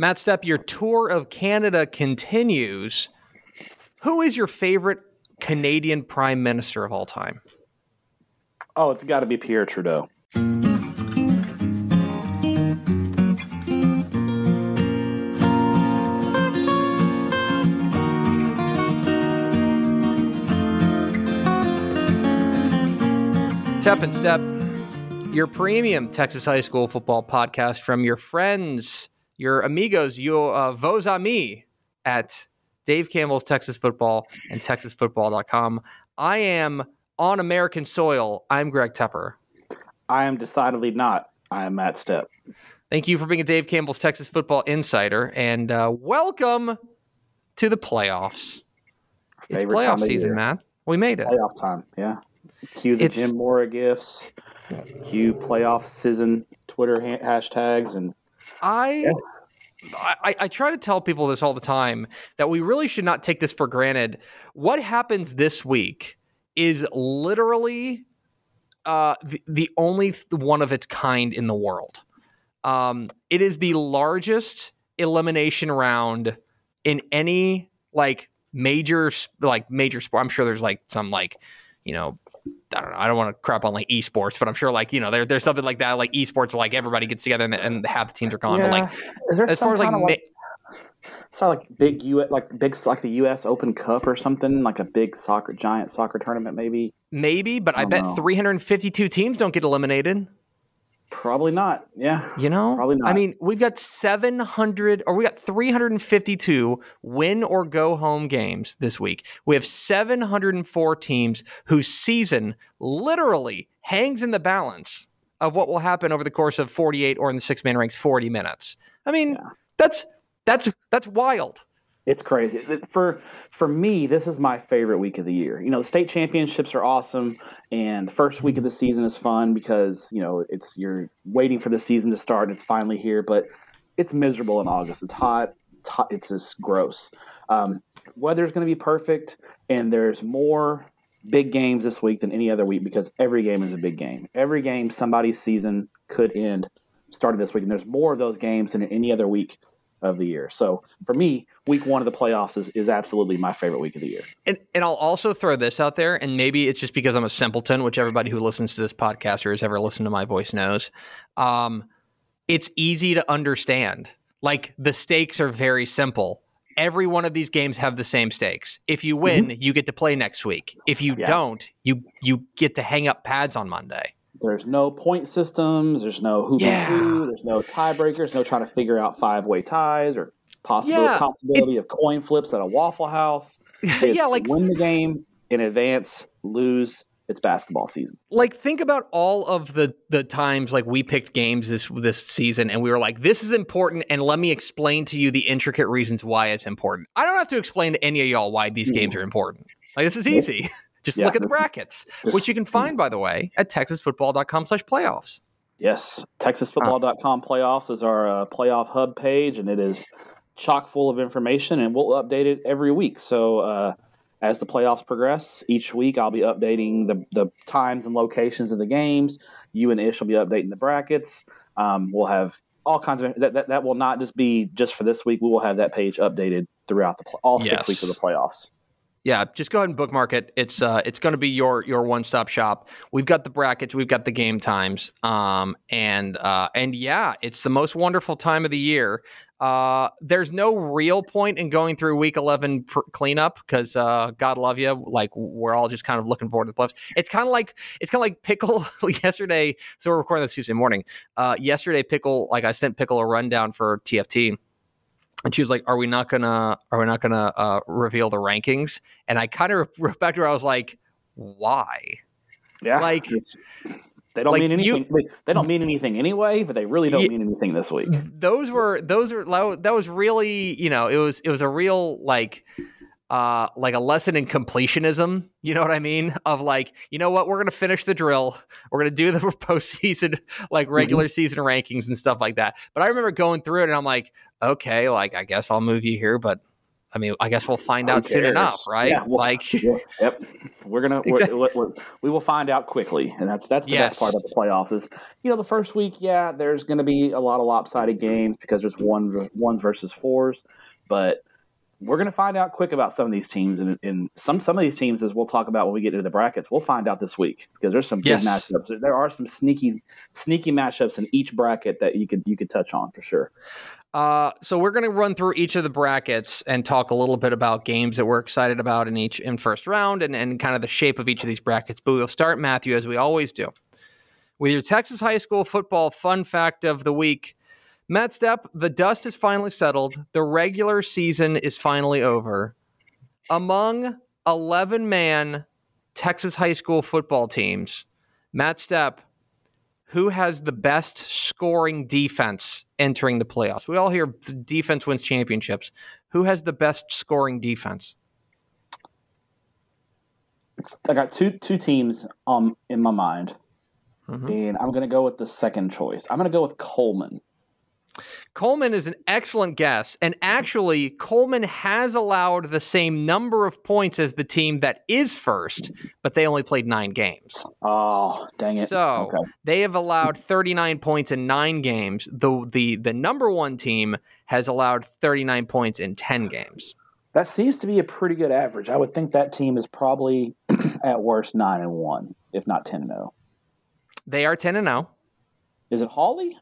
Matt Stepp, your tour of Canada continues. Who is your favorite Canadian Prime Minister of all time? Oh, it's got to be Pierre Trudeau. Tep and Step, your premium Texas high school football podcast from your friends, your amigos, your uh, vos amis at Dave Campbell's Texas Football and TexasFootball.com. I am on American soil. I'm Greg Tepper. I am decidedly not. I am Matt Stepp. Thank you for being a Dave Campbell's Texas Football Insider, and uh, welcome to the playoffs. It's playoff season, year. man. We made it. Playoff time. Yeah. Cue the It's- Jim Mora GIFs. Cue playoff season Twitter ha- hashtags and I, I I try to tell people this all the time that we really should not take this for granted. What happens this week is literally uh, the, the only one of its kind in the world. Um, it is the largest elimination round in any like major like major sport. I'm sure there's like some like you know I don't know. I don't want to crap on like esports, but I'm sure like you know there, there's something like that like esports where like everybody gets together and, and half the teams are gone. But like is there as far as like, like sort of like big U like big like the U.S. Open Cup or something like a big soccer giant soccer tournament maybe maybe, but I, I bet know. 352 teams don't get eliminated. Probably not yeah You know, Probably not. I mean, we've got 700 or we got 352 win or go home games this week. We have 704 teams whose season literally hangs in the balance of what will happen over the course of 48 or in the six man ranks 40 minutes. I mean, Yeah. that's that's that's wild. It's crazy. For for me, this is my favorite week of the year. You know, the state championships are awesome, and the first week of the season is fun because you know it's you're waiting for the season to start and it's finally here. But it's miserable in August. It's hot. It's hot. It's just gross. Um, weather's going to be perfect, and there's more big games this week than any other week because every game is a big game. Every game, somebody's season could end started this week, and there's more of those games than any other week of the year. So for me, week one of the playoffs is, is absolutely my favorite week of the year. And, and I'll also throw this out there, and maybe it's just because I'm a simpleton, which everybody who listens to this podcast or has ever listened to my voice knows. Um, it's easy to understand. Like the stakes are very simple. Every one of these games have the same stakes. If you win, you get to play next week. If you Yeah. don't, you you get to hang up pads on Monday. There's no point systems. There's no who Yeah. who. There's no tiebreakers. No trying to figure out five way ties or possible Yeah, possibility of coin flips at a Waffle House. It's yeah, like win the game in advance, lose. It's basketball season. like think about all of the the times like we picked games this this season and we were like this is important and let me explain to you the intricate reasons why it's important i don't have to explain to any of y'all why these hmm. games are important like this is easy just Yeah. look at the brackets which you can find by the way at texasfootball.com slash playoffs Yes, TexasFootball.com playoffs is our uh, playoff hub page, and it is chock full of information, and we'll update it every week. So uh, as the playoffs progress, each week I'll be updating the, the times and locations of the games. You and Ish will be updating the brackets. Um, we'll have all kinds of that, that. That will not just be just for this week. We will have that page updated throughout the all six Yes. weeks of the playoffs. Yeah just go ahead and bookmark it. It's uh it's going to be your your one-stop shop. We've got the brackets we've got the game times um and uh and yeah it's the most wonderful time of the year. Uh there's no real point in going through week 11 pr- cleanup because uh god love you like we're all just kind of looking forward to the playoffs. It's kind of like it's kind of like pickle yesterday so we're recording this tuesday morning. Uh yesterday pickle like i sent pickle a rundown for tft and she was like, "Are we not gonna? Are we not gonna uh, reveal the rankings?" And I kind of wrote back to her. I was like, "Why?" Yeah, Like- they don't like mean anything. they- they don't mean anything anyway, but they really don't Ye- mean anything this week. Those were those were that was really you know it was it was a real like uh like a lesson in completionism. You know what I mean? Of like you know what we're gonna finish the drill. We're gonna do the postseason like regular season rankings and stuff like that. But I remember going through it and I'm like, okay, like I guess I'll move you here, but I mean, I guess we'll find out soon enough, right? Yeah, well, like, yep, we're gonna Exactly. we're, we're, we will find out quickly, and that's that's the Yes. best part of the playoffs. Is you know the first week, yeah, there's gonna be a lot of lopsided games because there's one ones versus fours, but we're gonna find out quick about some of these teams, and, and some some of these teams, as we'll talk about when we get into the brackets, we'll find out this week because there's some big matchups. There are some sneaky sneaky matchups in each bracket that you could you could touch on for sure. Uh, so we're going to run through each of the brackets and talk a little bit about games that we're excited about in each in first round and, and kind of the shape of each of these brackets. But we'll start Matthew as we always do with your Texas high school football fun fact of the week. Matt Stepp, the dust is finally settled. The regular season is finally over. Among 11 man Texas high school football teams, Matt Stepp, who has the best scoring defense entering the playoffs? We all hear defense wins championships. Who has the best scoring defense? It's, I got two two teams um in my mind. Mhm. and I'm going to go with the second choice. I'm going to go with Coleman. Coleman is an excellent guess. And actually, Coleman has allowed the same number of points as the team that is first, but they only played nine games. Oh, dang it! So okay. they have allowed 39 points in nine games. The, the, the number one team has allowed 39 points in 10 games. that seems to be a pretty good average. I would think that team is probably at worst nine and one, if not ten and zero. They are 10 and oh. 0. Is it Hawley?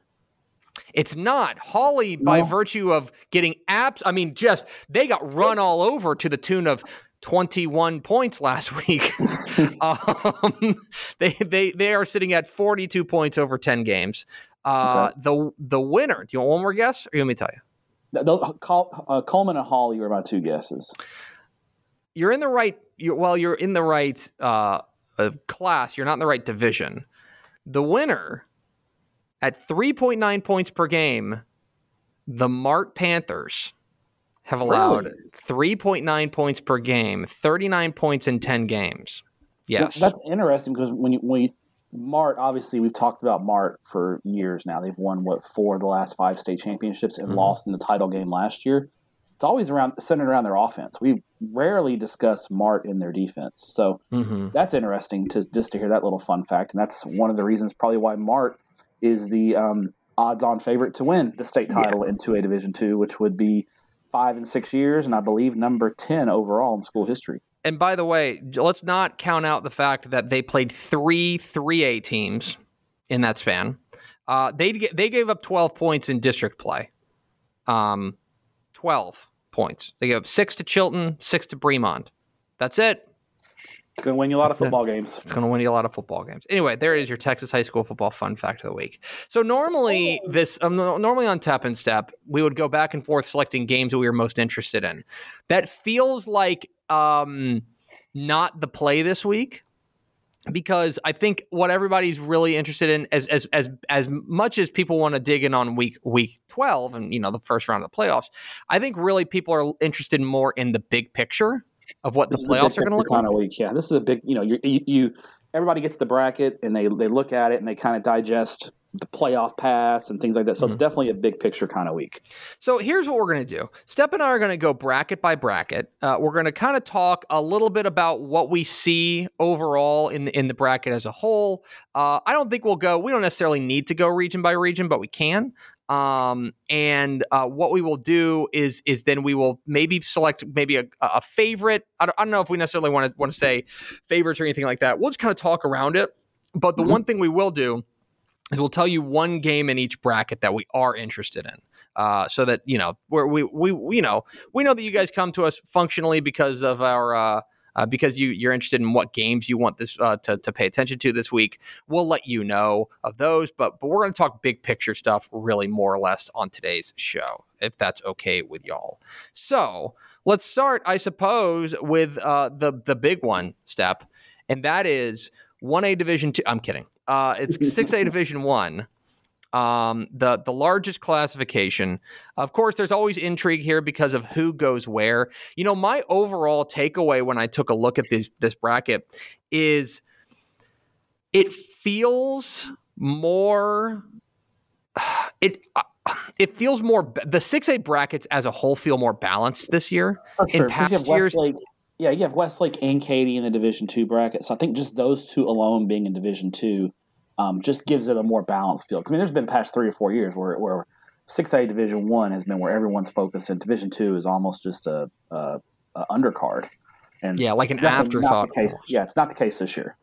It's not. Hawley, by No. virtue of getting apps, I mean, just they got run all over to the tune of 21 points last week. um, they, they, they are sitting at 42 points over 10 games. Uh, the the winner, do you want one more guess or you want me to tell you? The- the- Col- uh, Coleman and Hawley were my two guesses. You're in the right, you're, well, you're in the right uh, uh, class. You're not in the right division. The winner at 3.9 points per game, the Mart Panthers have allowed 3.9 points per game, 39 points in 10 games. Yes. that's interesting because when you when you, Mart, obviously we've talked about Mart for years now. They've won what four of the last five state championships and Mhm. lost in the title game last year. It's always around centered around their offense. We rarely discuss Mart in their defense, so hmm that's interesting to just to hear that little fun fact. And that's one of the reasons probably why Mart is the um, odds-on favorite to win the state Yeah. title in 2A Division two, which would be five and six years, and I believe number ten overall in school history. And by the way, let's not count out the fact that they played three 3A teams in that span. Uh, they they gave up 12 points in district play. Um, 12 points. They gave up six to Chilton, six to Bremond. That's it. It's going to win you a lot of football games. It's going to win you a lot of football games. Anyway, there is your Texas high school football fun fact of the week. So normally this um, normally on Tap and Step, we would go back and forth selecting games that we were most interested in. That feels like um, not the play this week because I think what everybody's really interested in as as as as much as people want to dig in on week week 12 and you know the first round of the playoffs, I think really people are interested more in the big picture of what This the playoffs are going to look like. kind of week. Yeah, this is a big. You know, you, you you everybody gets the bracket and they they look at it and they kind of digest the playoff paths and things like that. So Mm-hmm. it's definitely a big picture kind of week. So here's what we're going to do. Stepp and I are going to go bracket by bracket. Uh, we're going to kind of talk a little bit about what we see overall in in the bracket as a whole. Uh, I don't think we'll go. We don't necessarily need to go region by region, but we can. Um, and uh, what we will do is is then we will maybe select maybe a, a favorite. I don't, I don't know if we necessarily want to want to say favorites or anything like that. We'll just kind of talk around it. But the Mhm. one thing we will do is we'll tell you one game in each bracket that we are interested in uh, so that you know where we, we we you know we know that you guys come to us functionally because of our uh, uh, because you you're interested in what games you want this uh, to to pay attention to this week. We'll let you know of those, but but we're going to talk big picture stuff really more or less on today's show if that's okay with y'all. So let's start, I suppose, with uh, the the big one Stepp, and that is one A Division Two. I'm kidding. Uh, it's six A Division One um, the the largest classification. Of course, there's always intrigue here because of who goes where. You know, my overall takeaway when I took a look at this this bracket is it feels more it. It feels more the six A brackets as a whole feel more balanced this year. For sure. In past have years, yeah, you have Westlake and Katy in the Division Two bracket. So I think just those two alone being in Division Two um, just gives it a more balanced feel. 'Cause, I mean, there's been past three or four years where where six A Division One has been where everyone's focused, and Division Two is almost just a, a, a undercard. And Yeah, like an it's definitely not the afterthought case. Yeah, it's not the case this year.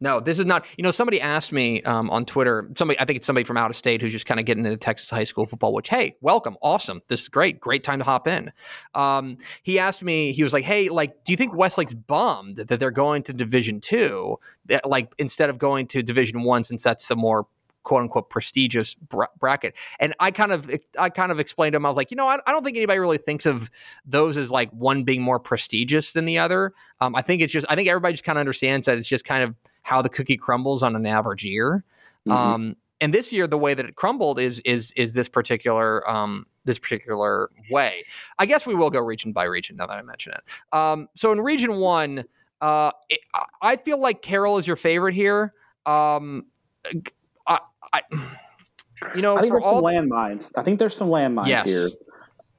No, this is not. You know, somebody asked me um, on Twitter. Somebody, I think it's somebody from out of state who's just kind of getting into Texas high school football. Which, hey, welcome, awesome. This is great. Great time to hop in. Um, he asked me. He was like, "Hey, like, do you think Westlake's bummed that they're going to Division Two, like instead of going to Division One, since that's the more quote unquote prestigious bra- bracket?" And I kind of, I kind of explained to him. I was like, you know, I, I don't think anybody really thinks of those as like one being more prestigious than the other. Um, I think it's just, I think everybody just kind of understands that it's just kind of how the cookie crumbles on an average year. Mhm. Um, and this year, the way that it crumbled is is is this particular um, this particular way. I guess we will go region by region now that I mention it. Um, so in region one, uh, it, I- feel like Carroll is your favorite here. Um, I, I, you know, I think for there's some all landmines. I think there's some landmines Yes. here.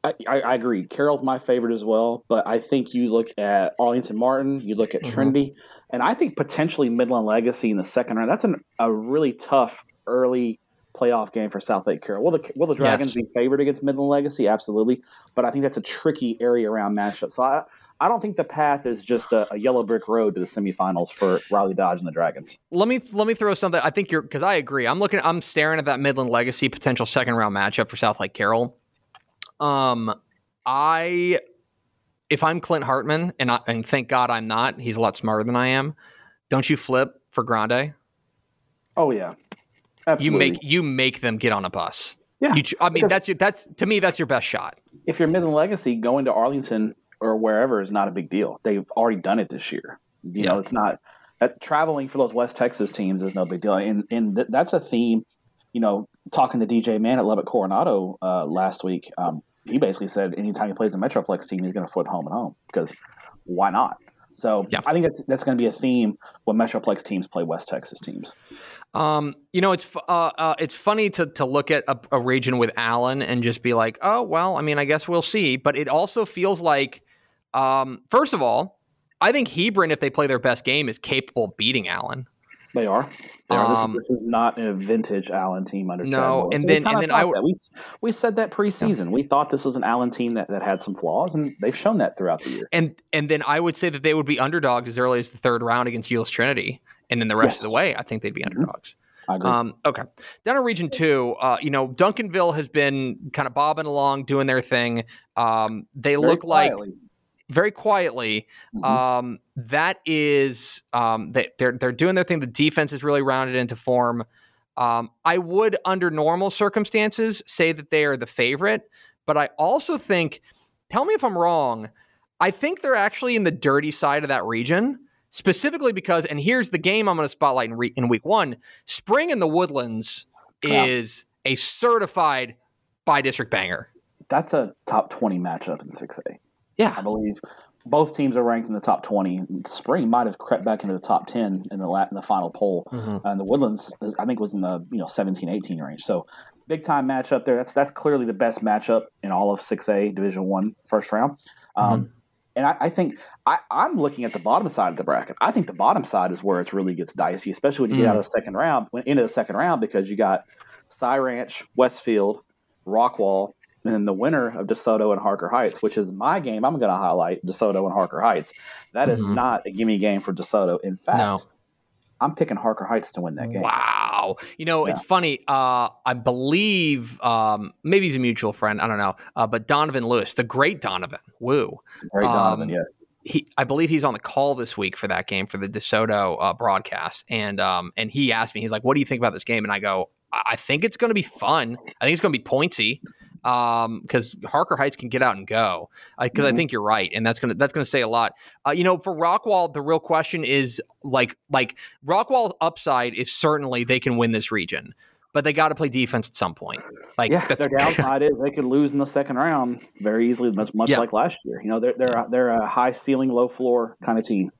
I, I, agree. Carroll's my favorite as well, but I think you look at Arlington Martin, you look at Mhm. Trinity, and I think potentially Midland Legacy in the second round. That's an, a really tough early playoff game for Southlake Carroll. Will the will the Dragons Yes. be favored against Midland Legacy? Absolutely, but I think that's a tricky area around matchup. So I I don't think the path is just a, a yellow brick road to the semifinals for Riley Dodge and the Dragons. let me let me throw something. I think you're because I agree. I'm looking. I'm staring at that Midland Legacy potential second round matchup for Southlake Carroll. Um, I if I'm Clint Hartman, and I, and thank God I'm not. He's a lot smarter than I am. Don't you flip for Grande? Oh yeah, You make you make them get on a bus. Yeah, You, I mean, that's your, that's to me that's your best shot. if you're Midland Legacy, going to Arlington or wherever is not a big deal. They've already done it this year. You Yeah. know, it's not uh, traveling for those West Texas teams is no big deal, and and th- that's a theme. You know, talking to DJ Man at Lubbock Coronado uh, last week, um, he basically said anytime he plays a Metroplex team, he's going to flip home and home because why not? So Yeah. I think that's that's going to be a theme when Metroplex teams play West Texas teams. Um, you know, it's uh, uh, it's funny to to look at a, a region with Allen and just be like, oh well, I mean, I guess we'll see. But it also feels like, um, first of all, I think Hebron, if they play their best game, is capable of beating Allen. They are. They are. Um, this, this is not a vintage Allen team under No, and then- and then I that. we we said that preseason. We thought this was an Allen team that, that had some flaws, and they've shown that throughout the year. And and then I would say that they would be underdogs as early as the third round against Euless Trinity, and then the rest of the way, I think they'd be underdogs. I agree. Um, okay. Down in Region Two, uh, you know, Duncanville has been kind of bobbing along, doing their thing. Um, they Very look like quietly very quietly. Mm-hmm. Um, that is, um, they, are they're, they're doing their thing. The defense is really rounded into form. Um, I would, under normal circumstances, say that they are the favorite, but I also think, tell me if I'm wrong. I think they're actually in the dirty side of that region, specifically because, and here's the game I'm going to spotlight in, re- in week one. Spring in the Woodlands yeah. is a certified bi-district banger. That's a top 20 matchup in 6A. Yeah, I believe both teams are ranked in the top twenty. Spring might have crept back into the top ten in the la- in the final poll, mm-hmm. and the Woodlands I think was in the you know 17, 18 range. So big time matchup there. That's that's clearly the best matchup in all of six A Division One first round. Mm-hmm. Um, and I, I think I, am looking at the bottom side of the bracket. I think the bottom side is where it really gets dicey, especially when you mm-hmm. get out of the second round, into the second round, because you got Cy Ranch, Westfield, Rockwall, and then the winner of DeSoto and Harker Heights, which is my game. I'm going to highlight DeSoto and Harker Heights. That is Mhm. not a gimme game for DeSoto. In fact, No. I'm picking Harker Heights to win that game. Wow. You know, it's funny. Uh, I believe um, maybe he's a mutual friend. I don't know. Uh, but Donovan Lewis, the great Donovan, woo. Great Donovan, Um, yes. He, I believe he's on the call this week for that game for the DeSoto uh, broadcast, and um, and he asked me, he's like, "What do you think about this game?" And I go, "I I think it's going to be fun. I think it's going to be pointsy." Because Harker Heights can get out and go. Because I Mhm. think you're right, and that's gonna that's gonna say a lot. Uh, you know, for Rockwall, the real question is like like Rockwall's upside is certainly they can win this region, but they got to play defense at some point. Like yeah, that's their downside is they could lose in the second round very easily, much, much Yeah. like last year. You know, they're they're a, they're a high ceiling, low floor kind of team.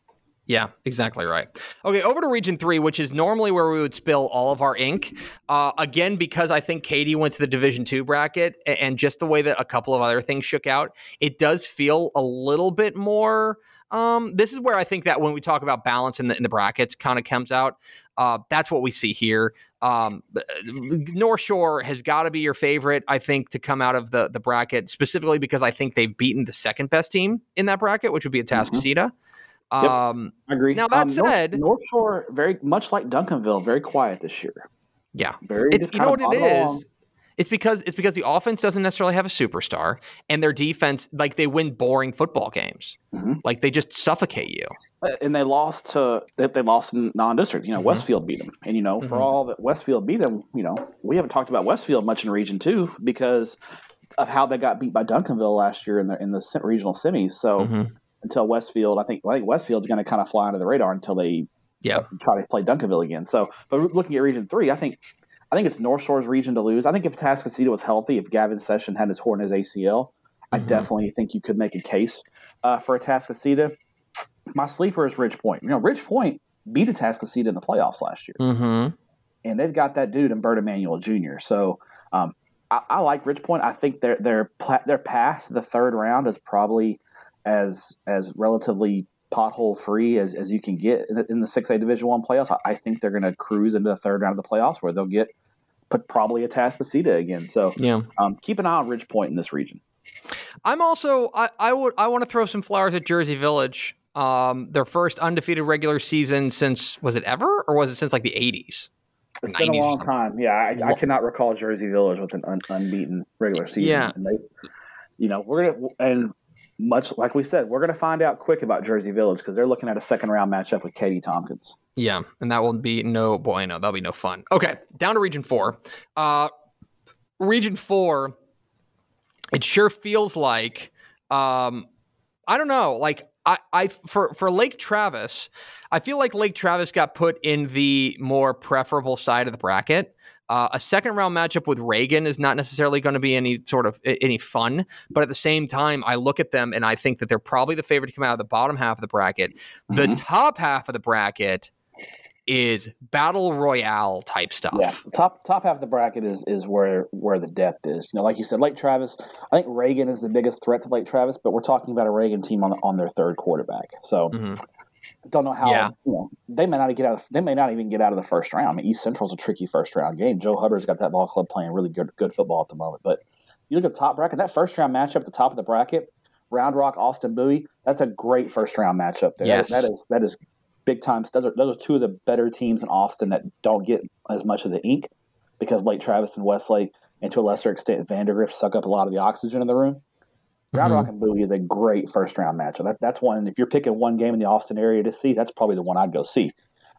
Yeah, exactly right. Okay, over to Region 3, which is normally where we would spill all of our ink. Uh, again, because I think Katy went to the Division 2 bracket and just the way that a couple of other things shook out, it does feel a little bit more. Um, this is where I think that when we talk about balance in the, in the brackets kind of comes out. Uh, that's what we see here. Um, North Shore has got to be your favorite, I think, to come out of the, the bracket, specifically because I think they've beaten the second best team in that bracket, which would be a Atascocita. Mm-hmm. Um, yep, I agree. Now that um, said, North, North, Shore very much like Duncanville, very quiet this year. Yeah, very. It's, you know what it is. Along. It's because it's because the offense doesn't necessarily have a superstar, and their defense, like they win boring football games, mm-hmm. like they just suffocate you. Uh, and they lost to they lost in non-district. You know, mm-hmm. Westfield beat them, and you know, mm-hmm. for all that Westfield beat them, you know, we haven't talked about Westfield much in Region Two because of how they got beat by Duncanville last year in the in the regional semis. So mm-hmm until Westfield. I think I think Westfield's going to kind of fly under the radar until they yeah try to play Duncanville again. So, but looking at Region Three, I think I think it's North Shore's region to lose. I think if Atascocita was healthy, if Gavin Session had his horn his ACL, mm-hmm. I definitely think you could make a case uh, for Atascocita. My sleeper is Ridge Point. You know, Ridge Point beat Atascocita in the playoffs last year, mm-hmm. and they've got that dude in Bert Emanuel Jr. So. Um, I, I, like Ridge Point. I think their their their path the third round is probably as as relatively pothole free as, as you can get in the six A Division One playoffs. I, think they're going to cruise into the third round of the playoffs where they'll get put probably Atascocita again. So yeah, um, keep an eye on Ridge Point in this region. I'm also I, I would I want to throw some flowers at Jersey Village. Um, their first undefeated regular season since was it ever or was it since like the 80s? It's been a long time. Yeah, I, I, cannot recall Jersey Village with an un, unbeaten regular season. Yeah. They, you know, we're gonna and much like we said, we're going to find out quick about Jersey Village because they're looking at a second round matchup with Katy Tompkins. Yeah, and that will be no boy, no, that'll be no fun. Okay, down to Region Four. Uh, region Four, it sure feels like, um, I don't know, like I, I for for Lake Travis, I feel like Lake Travis got put in the more preferable side of the bracket. Uh, a second round matchup with Reagan is not necessarily going to be any sort of any fun, but at the same time, I look at them and I think that they're probably the favorite to come out of the bottom half of the bracket. Mm-hmm. The top half of the bracket is battle royale type stuff. Yeah, top top half of the bracket is is where where the depth is. You know, like you said, Lake Travis. I think Reagan is the biggest threat to Lake Travis, but we're talking about a Reagan team on on their third quarterback. So. Mm-hmm don't know how. Yeah. You know, they may not get out. Of, they may not even get out of the first round. I mean, East Central's a tricky first round game. Joe Hubbard's got that ball club playing really good good football at the moment. But you look at the top bracket. That first round matchup at the top of the bracket, Round Rock, Austin Bowie. That's a great first round matchup. There. Yes. that is that is big time. Those are those are two of the better teams in Austin that don't get as much of the ink because Lake Travis and Westlake, and to a lesser extent Vandegrift, suck up a lot of the oxygen in the room. Round mm-hmm. Rock and Bowie is a great first round matchup. That, that's one. If you're picking one game in the Austin area to see, that's probably the one I'd go see.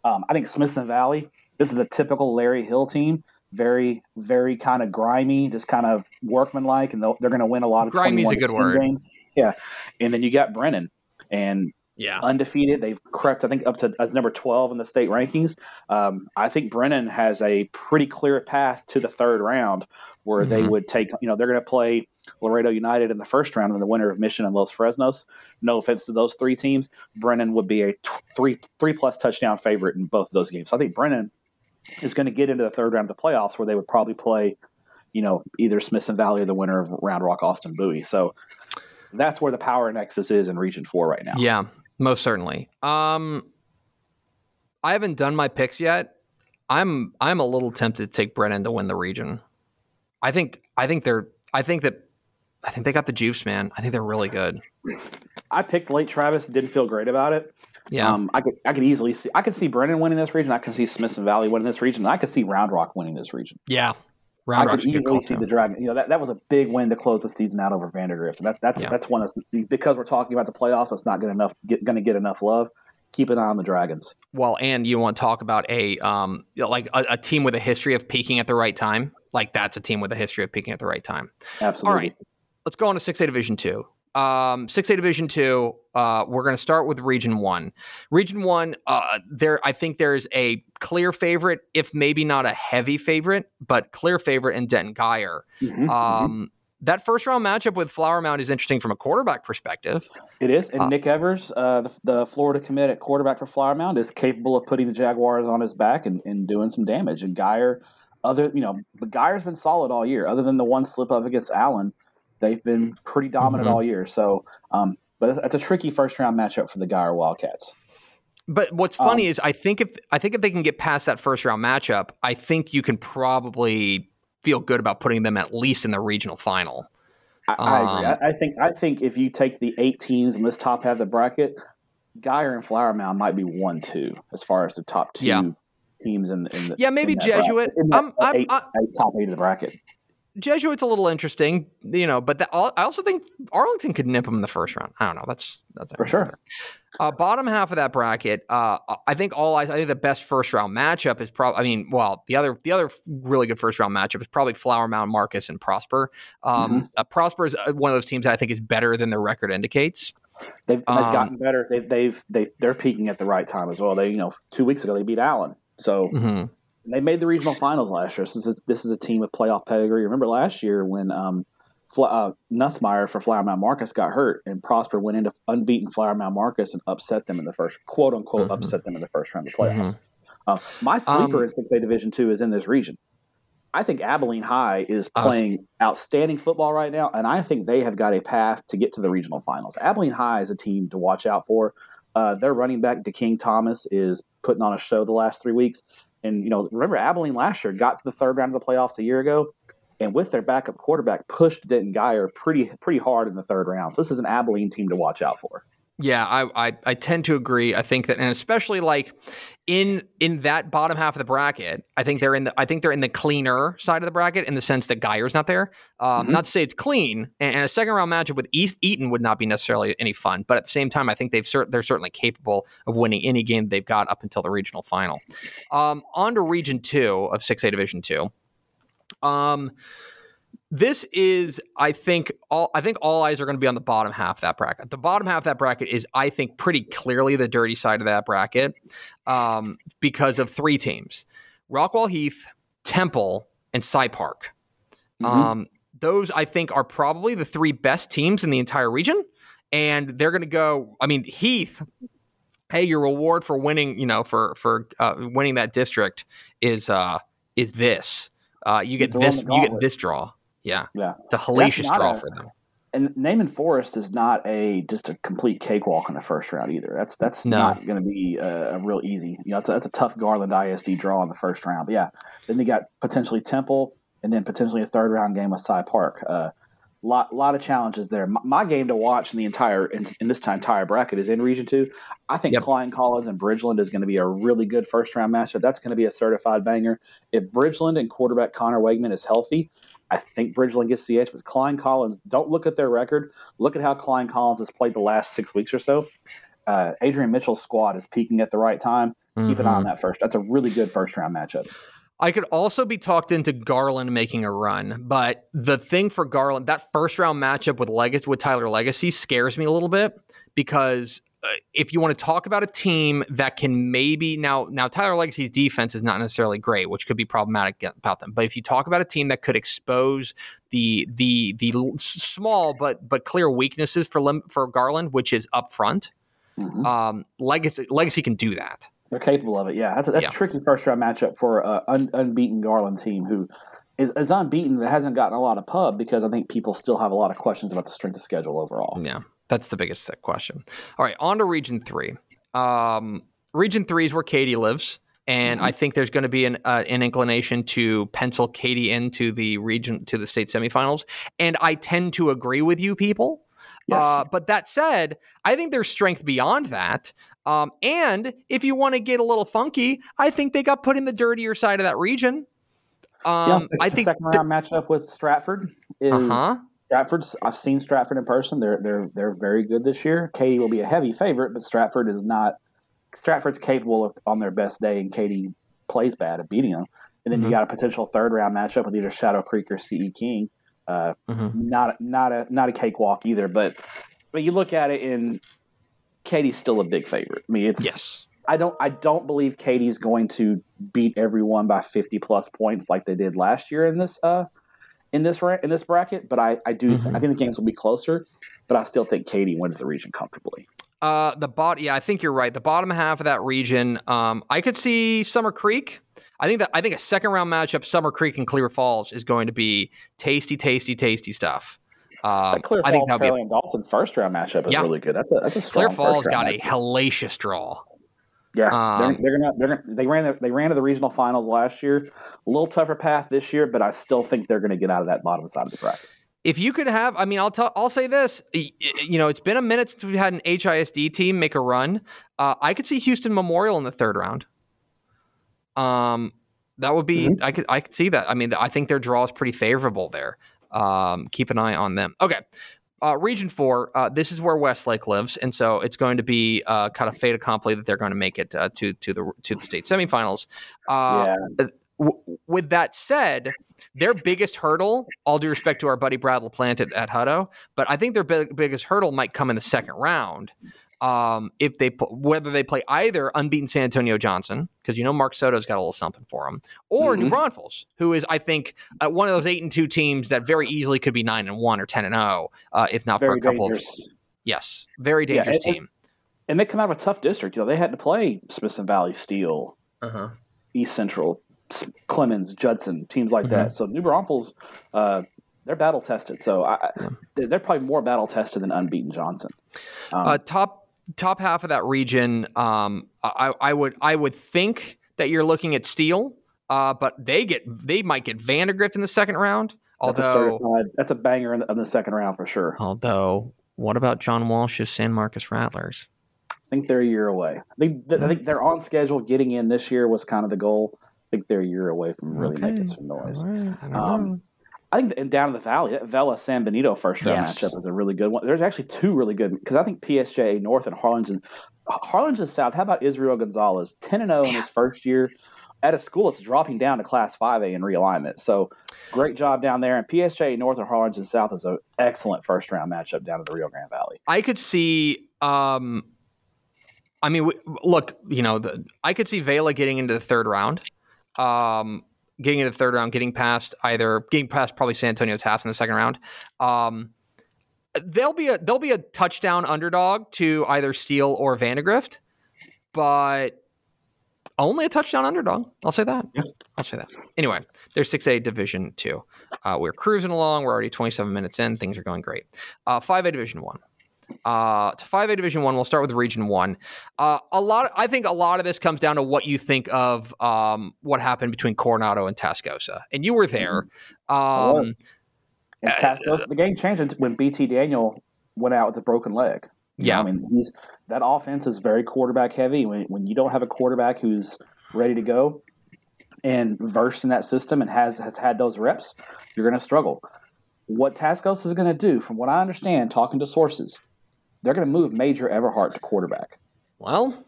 Um, I think Smithson Valley. This is a typical Larry Hill team. Very, very kind of grimy, just kind of workmanlike, and they're going to win a lot of. Grimy is a good word. Games. Yeah, and then you got Brennan, and yeah, undefeated. They've crept, I think, up to as number twelve in the state rankings. Um, I think Brennan has a pretty clear path to the third round, where mm-hmm. they would take. You know, they're going to play Laredo United in the first round, and the winner of Mission and Los Fresnos. No offense to those three teams, Brennan would be a t- three three plus touchdown favorite in both of those games. So I think Brennan is going to get into the third round of the playoffs, where they would probably play, you know, either Smithson Valley or the winner of Round Rock Austin Bowie. So that's where the power nexus is in Region Four right now. Yeah, most certainly. Um, I haven't done my picks yet. I'm I'm a little tempted to take Brennan to win the region. I think I think they're I think that I think they got the juice, man. I think they're really good. I picked Lake Travis. Didn't feel great about it. Yeah, um, I could I could easily see I could see Brennan winning this region. I could see Smithson Valley winning this region. I could see Round Rock winning this region. Yeah, Round I could easily see the Dragon. You know that, that was a big win to close the season out over Vandegrift. And that, that's yeah. that's one that's because we're talking about the playoffs. That's not good enough. Going to get enough love. Keep an eye on the Dragons. Well, and you want to talk about a um like a, a team with a history of peaking at the right time. Like that's a team with a history of peaking at the right time. Absolutely. All right, let's go on to six A Division two. Um, six A Division two. Uh, we're going to start with Region one. Region one. Uh, there, I think there's a clear favorite, if maybe not a heavy favorite, but clear favorite in Denton Guyer. Mm-hmm, mm-hmm. um, that first round matchup with Flower Mound is interesting from a quarterback perspective. It is, and uh, Nick Evers, uh, the, the, Florida commit at quarterback for Flower Mound, is capable of putting the Jaguars on his back and, and doing some damage. And Guyer, other you know, but Guyer's been solid all year. Other than the one slip up against Allen, they've been pretty dominant mm-hmm. all year. So, um, but it's, it's a tricky first round matchup for the Guyer Wildcats. But what's funny um, is I think if I think if they can get past that first round matchup, I think you can probably feel good about putting them at least in the regional final. I, I agree. Um, I, I, think I think if you take the eight teams in this top half of the bracket, Guyer and Flower Mound might be one two as far as the top two yeah. teams in, in the yeah maybe Jesuit. I'm, I'm, eight, I'm, top eight of the bracket. Jesuit's a little interesting, you know, but the, I also think Arlington could nip them in the first round. I don't know. That's that's for sure. Uh, bottom half of that bracket, uh, I think all I, I, think the best first round matchup is probably. I mean, well, the other the other really good first round matchup is probably Flower Mound, Marcus, and Prosper. Um, mm-hmm. uh, Prosper is uh, one of those teams that I think is better than their record indicates. They've, they've um, gotten better. They, they've they they're peaking at the right time as well. They you know two weeks ago they beat Allen, so mm-hmm. They made the regional finals last year. This is a, this is a team with playoff pedigree. Remember last year when um, uh, Nussmeier for Flower Mound Marcus got hurt, and Prosper went into unbeaten Flower Mound Marcus and upset them in the first quote unquote mm-hmm. upset them in the first round of the playoffs. Mm-hmm. Uh, my sleeper um, in six A Division two is in this region. I think Abilene High is playing outstanding football right now, and I think they have got a path to get to the regional finals. Abilene High is a team to watch out for. Uh, their running back, DeKing Thomas, is putting on a show the last three weeks. And you know, remember Abilene last year got to the third round of the playoffs a year ago and with their backup quarterback, pushed Denton Guyer pretty pretty hard in the third round. So this is an Abilene team to watch out for. Yeah, I, I, I tend to agree. I think that, and especially like in in that bottom half of the bracket, I think they're in the I think they're in the cleaner side of the bracket in the sense that Guyer's not there. Um, mm-hmm. Not to say it's clean, and, and, a second round matchup with East Eaton would not be necessarily any fun. But at the same time, I think they've cert- they're certainly capable of winning any game they've got up until the regional final. Um, on to Region Two of Six A Division Two. Um, this is, I think, all I think all eyes are going to be on the bottom half of that bracket. The bottom half of that bracket is, I think, pretty clearly the dirty side of that bracket um, because of three teams: Rockwall Heath, Temple, and Cy Park. Mm-hmm. Um, those, I think, are probably the three best teams in the entire region, and they're going to go. I mean, Heath. Hey, your reward for winning, you know, for for uh, winning that district is uh, is this. Uh, you get this. You get this draw. Yeah. Yeah. It's a hellacious draw a, for them. And Naaman Forest is not a just a complete cakewalk in the first round either. That's that's no. not going to be a, a, real easy. You know, that's a, that's a tough Garland ISD draw in the first round. But yeah, then they got potentially Temple, and then potentially a third round game with Cy Park. Uh, lot lot of challenges there. My, my, game to watch in the entire in, in, this time, entire bracket is in Region Two. I think yep. Klein Collins and Bridgeland is going to be a really good first round matchup. That's going to be a certified banger. If Bridgeland and quarterback Connor Weigman is healthy, I think Bridgeland gets the edge, but Klein Collins, don't look at their record. Look at how Klein Collins has played the last six weeks or so. Uh, Adrian Mitchell's squad is peaking at the right time. Mm-hmm. Keep an eye on mm-hmm. that first. That's a really good first round matchup. I could also be talked into Garland making a run, but the thing for Garland, that first round matchup with Legacy with Tyler Legacy scares me a little bit because if you want to talk about a team that can maybe now now Tyler Legacy's defense is not necessarily great, which could be problematic about them. But if you talk about a team that could expose the the the small but but clear weaknesses for for Garland, which is up front, mm-hmm. um, Legacy Legacy can do that. They're capable of it. Yeah, that's a, that's yeah. a tricky first round matchup for an un, unbeaten Garland team who is, is unbeaten that hasn't gotten a lot of pub because I think people still have a lot of questions about the strength of schedule overall. Yeah. That's the biggest question. All right, on to Region Three. Um, region Three is where Katy lives, and mm-hmm. I think there's going to be an uh, an inclination to pencil Katy into the region to the state semifinals. And I tend to agree with you, people. Yes. Uh, but that said, I think there's strength beyond that. Um, and if you want to get a little funky, I think they got put in the dirtier side of that region. Um, yeah, I think second round th- matchup with Stratford is uh-huh. Stratford's. I've seen Stratford in person. They're they're they're very good this year. Katy will be a heavy favorite, but Stratford is not. Stratford's capable of, on their best day, and Katy plays bad at beating them. And then mm-hmm. you got a potential third round matchup with either Shadow Creek or CE King. Uh, mm-hmm. Not not a not a cakewalk either, but but you look at it and Katy's still a big favorite. I mean, it's yes. I don't I don't believe Katy's going to beat everyone by 50 plus points like they did last year in this uh in this in this bracket, but I, I do mm-hmm. I think the games will be closer, but I still think Katy wins the region comfortably. Uh, the bot, yeah, I think you're right. The bottom half of that region, um, I could see Summer Creek. I think that I think a second round matchup, Summer Creek and Clear Falls, is going to be tasty, tasty, tasty stuff. Um, Clear Falls, I think that'll be a, Dawson first round matchup is yeah. really good. That's a that's a Clear Falls got matchup. a hellacious draw. Yeah, um, they're, they're, gonna they're gonna they ran the, they ran to the regional finals last year. A little tougher path this year, but I still think they're going to get out of that bottom side of the bracket. If you could have, I mean, I'll tell, I'll say this. You know, it's been a minute since we've had an HISD team make a run. Uh, I could see Houston Memorial in the third round. Um, that would be mm-hmm. I could I could see that. I mean, I think their draw is pretty favorable there. Um, keep an eye on them. Okay, uh, region four, uh, this is where Westlake lives, and so it's going to be uh, kind of fait accompli that they're going to make it uh, to to the to the state semifinals. Uh, yeah. W- with that said, their biggest hurdle, all due respect to our buddy Brad LaPlante at, at Hutto, but I think their big, biggest hurdle might come in the second round um, if they whether they play either unbeaten San Antonio Johnson because you know Mark Soto's got a little something for him, or mm-hmm. New Braunfels, who is I think uh, one of those eight and two teams that very easily could be nine and one or ten and zero, oh, uh, if not very for a couple dangerous. of yes, very dangerous yeah, and, team. And they come out of a tough district. You know they had to play Smithson Valley Steele, uh-huh. East Central, Clemens, Judson, teams like mm-hmm. that. So New Braunfels, uh, they're battle tested. So I, yeah. they're probably more battle tested than unbeaten Johnson. Um, uh, top top half of that region, um, I, I, would I would think that you're looking at Steele, uh, but they get they might get Vandegrift in the second round. Although that's a, that's a banger in the, in the, second round for sure. Although, what about John Walsh's San Marcos Rattlers? I think they're a year away. I think, I think they're on schedule. Getting in this year was kind of the goal. I think they're a year away from really okay. making some noise. Right. Um, I think in down in the valley, that Vela San Benito first round yes. matchup is a really good one. There's actually two really good because I think PSJ North and Harlingen, Harlingen South. How about Israel Gonzalez, ten and zero oh in his first year at a school that's dropping down to Class Five A in realignment. So great job down there. And PSJ North and Harlingen South is an excellent first round matchup down in the Rio Grande Valley. I could see. Um, I mean, look, you know, the, I could see Vela getting into the third round. Um, getting into the third round, getting past either getting past probably San Antonio Taft in the second round. Um, they'll be a they'll be a touchdown underdog to either Steele or Vandegrift, but only a touchdown underdog. I'll say that. Yeah. I'll say that. Anyway, there's 6A Division 2. Uh, we're cruising along. We're already 27 minutes in. Things are going great. Uh, 5A Division 1 uh, to 5A Division One. We'll start with Region One. Uh, a lot, of, I think, a lot of this comes down to what you think of um, what happened between Coronado and Tascosa, and you were there. Mm-hmm. Um, and Tascosa, uh, the game changed when BT Daniel went out with a broken leg. yeah, know, I mean, he's that offense is very quarterback heavy. When, when you don't have a quarterback who's ready to go and versed in that system and has has had those reps, you're going to struggle. What Tascosa is going to do, from what I understand, talking to sources, they're going to move Major Everhart to quarterback. Well,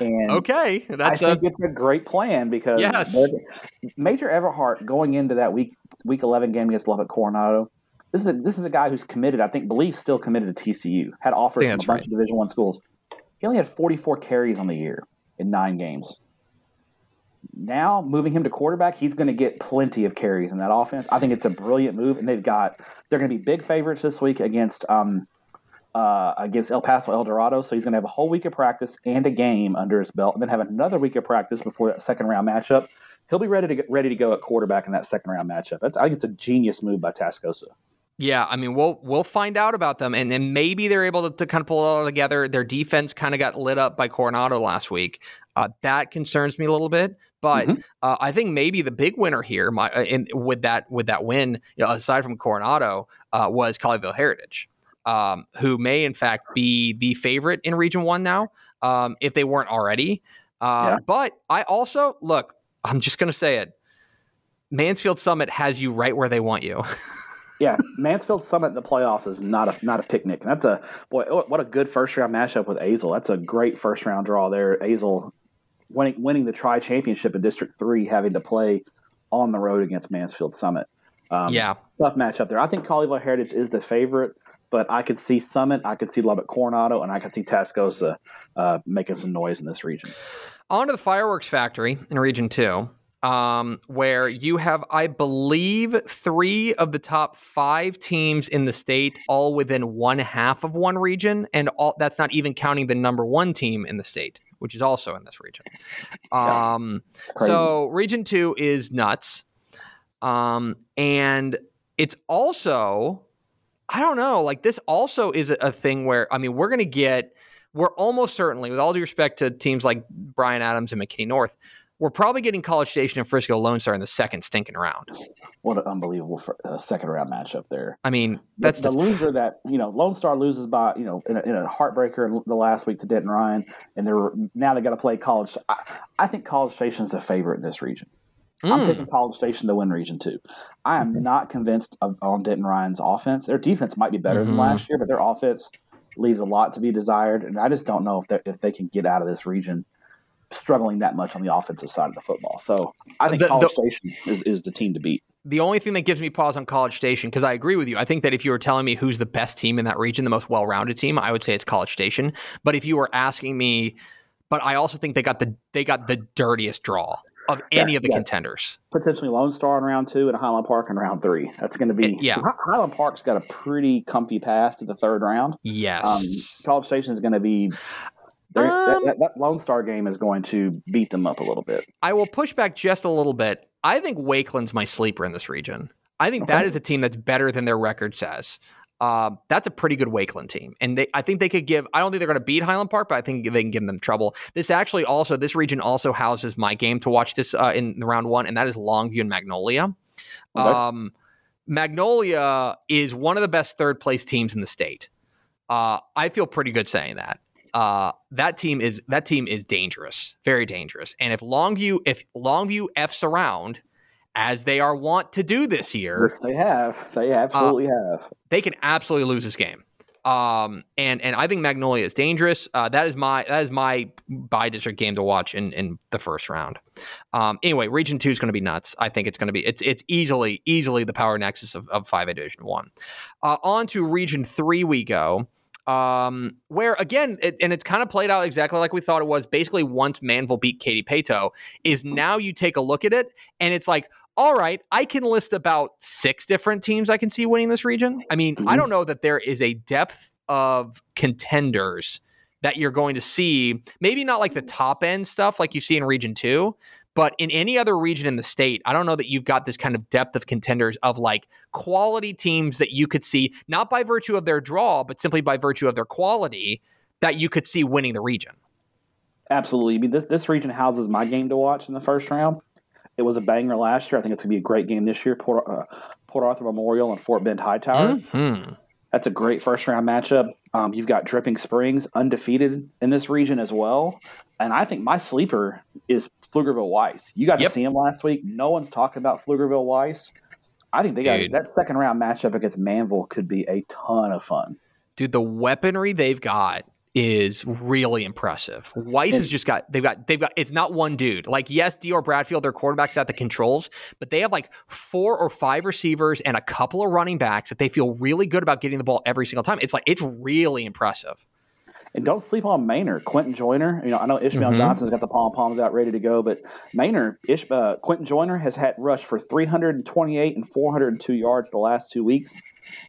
and okay, that's I think a, it's a great plan because yes. Major Everhart going into that week week eleven game against Lubbock Coronado. This is a this is a guy who's committed. I think believe still committed to TCU. Had offers from a bunch right. of Division One schools. He only had forty four carries on the year in nine games. Now moving him to quarterback, he's going to get plenty of carries in that offense. I think it's a brilliant move, and they've got they're going to be big favorites this week against um, uh, against El Paso El Dorado. So he's going to have a whole week of practice and a game under his belt, and then have another week of practice before that second round matchup. He'll be ready to get ready to go at quarterback in that second round matchup. That's, I think it's a genius move by Tascosa. Yeah, I mean, we'll we'll find out about them, and then maybe they're able to, to kind of pull it all together. Their defense kind of got lit up by Coronado last week. Uh, that concerns me a little bit, but mm-hmm. uh, I think maybe the big winner here, my, uh, in, with that with that win, you know, aside from Coronado, uh, was Colleyville Heritage um, who may in fact be the favorite in Region One now, um, if they weren't already. Uh, yeah. But I also look. I'm just going to say it. Mansfield Summit has you right where they want you. yeah, Mansfield Summit in the playoffs is not a not a picnic. That's a boy. What a good first round matchup with Azle. That's a great first round draw there. Azle winning winning the tri championship in District Three, having to play on the road against Mansfield Summit. Um, yeah, tough matchup there. I think Colleyville Heritage is the favorite but I could see Summit, I could see Lubbock Coronado, and I could see Tascosa uh, making some noise in this region. On to the fireworks factory in Region Two. um, where you have, I believe, three of the top five teams in the state, all within one half of one region, and all that's not even counting the number one team in the state, which is also in this region. Um, so region two is nuts, um, and it's also, I don't know, like this also is a, a thing where I mean, we're going to get, we're almost certainly, with all due respect to teams like Bryan Adams and McKinney North we're probably getting College Station and Frisco Lone Star in the second stinking round. What an unbelievable uh, second round matchup there. I mean, that's the, the loser that you know Lone Star loses by you know in a, in a heartbreaker the last week to Denton Ryan, and they're now they got to play College. I, I, think College Station is the favorite in this region. Mm. I'm picking College Station to win Region Two. I am mm-hmm. not convinced of, on Denton Ryan's offense. Their defense might be better mm-hmm. than last year, but their offense leaves a lot to be desired, and I just don't know if if they can get out of this region struggling that much on the offensive side of the football. So I think the, College the, Station is, is the team to beat. The only thing that gives me pause on College Station, because I agree with you, I think that if you were telling me who's the best team in that region, the most well rounded team, I would say it's College Station. But if you were asking me, but I also think they got the they got the dirtiest draw of any yeah, of the yeah. contenders. Potentially Lone Star in round two and Highland Park in round three. That's going to be it, yeah. Highland Park's got a pretty comfy path to the third round. Yes, um, College Station is going to be um, that, that, that, Lone Star game is going to beat them up a little bit. I will push back just a little bit. I think Wakeland's my sleeper in this region. I think okay. that is a team that's better than their record says. Uh, that's a pretty good Wakeland team, and they, I think they could give. I don't think they're going to beat Highland Park, but I think they can give them trouble. This actually also, this region also houses my game to watch this uh, in the round one, and that is Longview and Magnolia. Okay. Um, Magnolia is one of the best third place teams in the state. Uh, I feel pretty good saying that uh, that team is that team is dangerous, very dangerous. And if Longview if Longview f's around as they are wont to do this year, which they have, they absolutely uh, have, they can absolutely lose this game. Um, and and I think Magnolia is dangerous. Uh, that is my that is my bi-district game to watch in in the first round. Um, anyway, Region Two is going to be nuts. I think it's going to be it's it's easily easily the power nexus of, of five A Division One. Uh, on to Region Three we go um, where again, it, and it's kind of played out exactly like we thought it was. Basically, once Manvel beat Katy Paetow, is now you take a look at it, and it's like, all right, I can list about six different teams I can see winning this region. I mean, mm-hmm. I don't know that there is a depth of contenders that you're going to see. Maybe not like the top end stuff like you see in Region Two, but in any other region in the state, I don't know that you've got this kind of depth of contenders of like quality teams that you could see, not by virtue of their draw, but simply by virtue of their quality, that you could see winning the region. Absolutely. I mean, this, this region houses my game to watch in the first round. It was a banger last year. I think it's going to be a great game this year. Port, uh, Port Arthur Memorial and Fort Bend Hightower. Mm-hmm. That's a great first round matchup. Um, you've got Dripping Springs undefeated in this region as well. And I think my sleeper is Pflugerville Weiss. You got yep. to see him last week. No one's talking about Pflugerville Weiss. I think they Dude. got that second round matchup against Manvel could be a ton of fun. Dude, the weaponry they've got is really impressive. Weiss has just got they've got they've got it's not one dude. Like yes, Dior Bradfield, their quarterbacks at the controls, but they have like four or five receivers and a couple of running backs that they feel really good about getting the ball every single time. It's like it's really impressive. And don't sleep on Manor, Quinten Joyner. You know, I know Ishmael mm-hmm. Johnson's got the pom poms out ready to go, but Manor, Ish, uh, Quinten Joyner has had rush for 328 and 402 yards the last two weeks,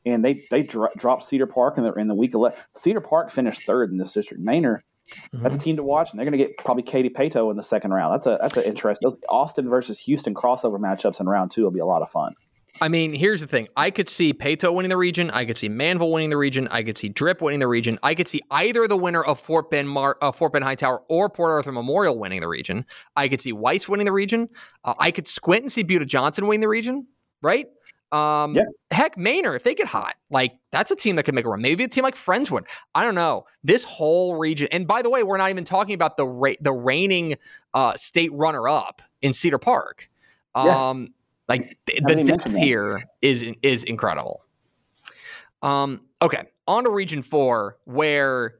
and they they dro- dropped Cedar Park in the in the week 11. Cedar Park finished third in this district. Manor. Mm-hmm. That's a team to watch, and they're going to get probably Katy Paetow in the second round. That's a that's an interesting. Austin versus Houston crossover matchups in round two will be a lot of fun. I mean, here's the thing. I could see Paetow winning the region. I could see Manvel winning the region. I could see Drip winning the region. I could see either the winner of Fort Bend, Mar- uh, Fort Bend Hightower or Port Arthur Memorial winning the region. I could see Weiss winning the region. Uh, I could squint and see Buda Johnson winning the region, right? Um, yeah. Heck, Manor, if they get hot, like that's a team that could make a run. Maybe a team like Friendswood. I don't know. This whole region, and by the way, we're not even talking about the ra- the reigning uh, state runner up in Cedar Park. Um, yeah like the depth here is is incredible. Um, okay, on to Region Four, where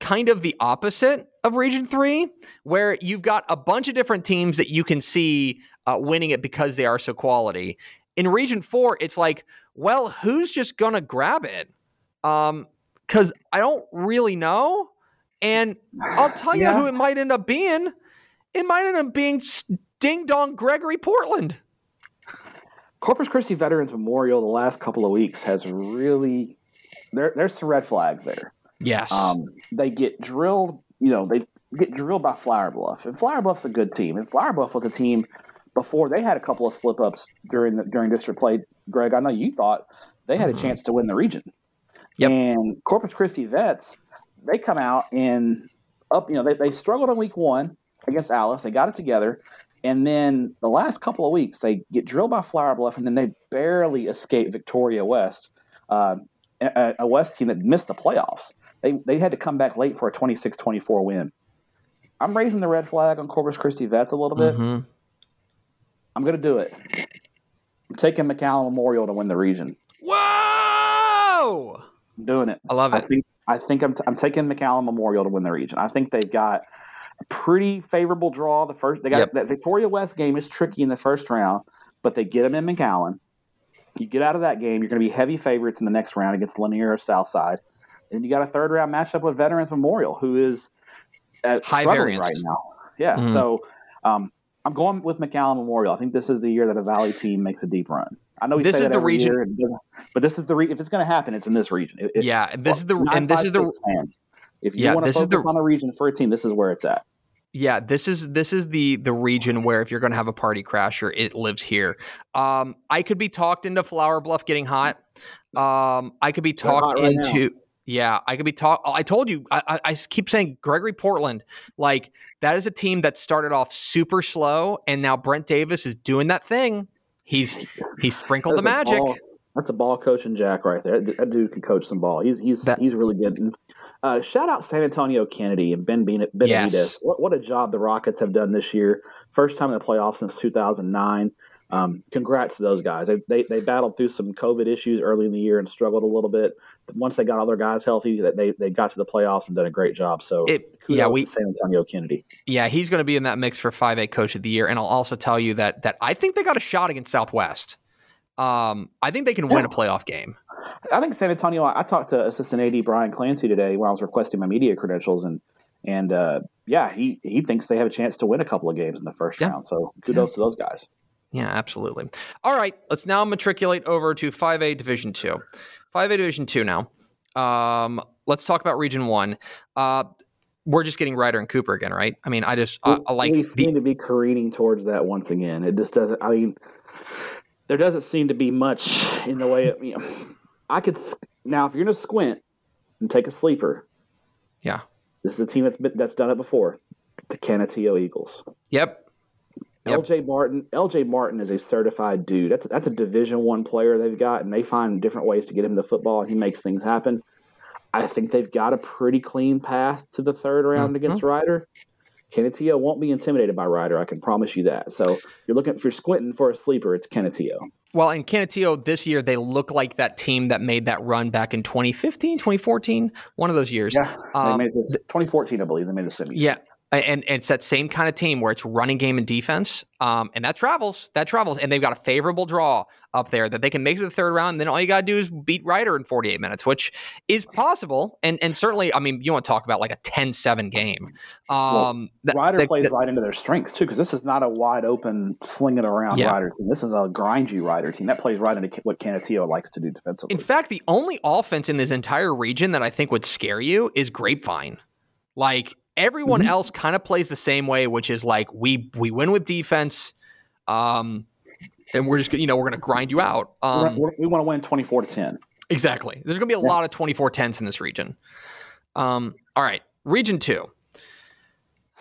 kind of the opposite of Region Three, where you've got a bunch of different teams that you can see uh, winning it because they are so quality. In Region Four, it's like, well, who's just gonna grab it? Um, because I don't really know, and I'll tell you yeah. who it might end up being. It might end up being Ding dong, Gregory Portland. Corpus Christi Veterans Memorial the last couple of weeks has really there. There's some red flags there. Yes. Um, they get drilled. You know, they get drilled by Flower Bluff, and Flower Bluff's a good team. And Flower Bluff was a team before they had a couple of slip ups during the, during district play. Greg, I know you thought they had a Mhm. chance to win the region. Yep. And Corpus Christi Vets, they come out and up. You know, they, they struggled in week one against Alice. They got it together. And then the last couple of weeks, they get drilled by Flower Bluff, and then they barely escape Victoria West, uh, a, a West team that missed the playoffs. They, they had to come back late for a 26 24 win. I'm raising the red flag on Corpus Christi Vets a little bit. Mhm. I'm going to do it. I'm taking McAllen Memorial to win the region. Whoa! I'm doing it. I love it. I it. think I think I'm, t- I'm taking McAllen Memorial to win the region. I think they've got a pretty favorable draw. The first they got Yep. that Victoria West game is tricky in the first round, but they get them in McAllen. You get out of that game, you're going to be heavy favorites in the next round against Lanier or Southside, and you got a third round matchup with Veterans Memorial, who is uh, High struggling variance. right now. Yeah, Mhm. so um, I'm going with McAllen Memorial. I think this is the year that a Valley team makes a deep run. I know we This is the region- year, and it doesn't- but this is the re- if it's going to happen, it's in this region. It- yeah, this is the nine, and this five, is the fans. If you Yeah, want to is the- focus on a region for a team, this is where it's at. Yeah, this is this is the the region where if you're going to have a party crasher, it lives here. Um, I could be talked into Flower Bluff getting hot. Um, I could be talked right now. into. Yeah, I could be talked. I told you. I, I, I keep saying Gregory Portland. Like that is a team that started off super slow, and now Brent Davis is doing that thing. He's he sprinkled the magic. ball- that's a ball coaching Jack right there. That, that dude can coach some ball. He's he's That- he's really good. Uh, shout out San Antonio Kennedy and Ben Benavides. Yes. What, what a job the Rockets have done this year. First time in the playoffs since 2009. Um, congrats to those guys. They, they they battled through some COVID issues early in the year and struggled a little bit. But once they got all their guys healthy, that they they got to the playoffs and done a great job. So It, yeah, we San Antonio Kennedy. Yeah, he's going to be in that mix for 5A Coach of the Year. And I'll also tell you that that I think they got a shot against Southwest. Um, I think they can win Yeah. a playoff game. I think San Antonio. I talked to Assistant AD Brian Clancy today when I was requesting my media credentials, and and uh, yeah, he he thinks they have a chance to win a couple of games in the first Yeah. round. So kudos to those guys. Yeah, absolutely. All right, let's now matriculate over to 5A Division 2. 5A Division 2 now. Um, let's talk about Region 1. Uh, we're just getting Rider and Cooper again, right? I mean, I just I, I like we seem to be careening towards that once again. It just doesn't. I mean, there doesn't seem to be much in the way of you know. I could now if you're gonna squint and take a sleeper. Yeah. this is a team that's been, that's done it before. The Canutillo Eagles. Yep. Yep. LJ Martin. LJ Martin is a certified dude. That's that's a Division One player they've got, and they find different ways to get him to football, and he makes things happen. I think they've got a pretty clean path to the third round Mhm. against Rider. Canutillo won't be intimidated by Rider. I can promise you that. So you're looking if you're squinting for a sleeper, it's Canutillo. Well, in Canutillo this year, they look like that team that made that run back in 2015, 2014, one of those years. Yeah, Um, made this 2014, I believe. They made the semis. Yeah. And, and it's that same kind of team where it's running game and defense. Um, and that travels. That travels. And they've got a favorable draw up there that they can make it to the third round. And then all you got to do is beat Rider in 48 minutes, which is possible. And and certainly, I mean, you want to talk about like a 10 7 game. Um, that- Rider that- plays that- right into their strengths too, because this is not a wide open slinging around Yeah. Rider team. This is a grindy Rider team that plays right into what Canutillo likes to do defensively. In fact, the only offense in this entire region that I think would scare you is Grapevine. Like everyone Mhm. else kind of plays the same way, which is like we we win with defense, um, and we're just you know we're going to grind you out. Um, we're- we want to win 24 to 10. exactly. There's going to be a Yeah. lot of 24-10s in this region. Um, all right, region two.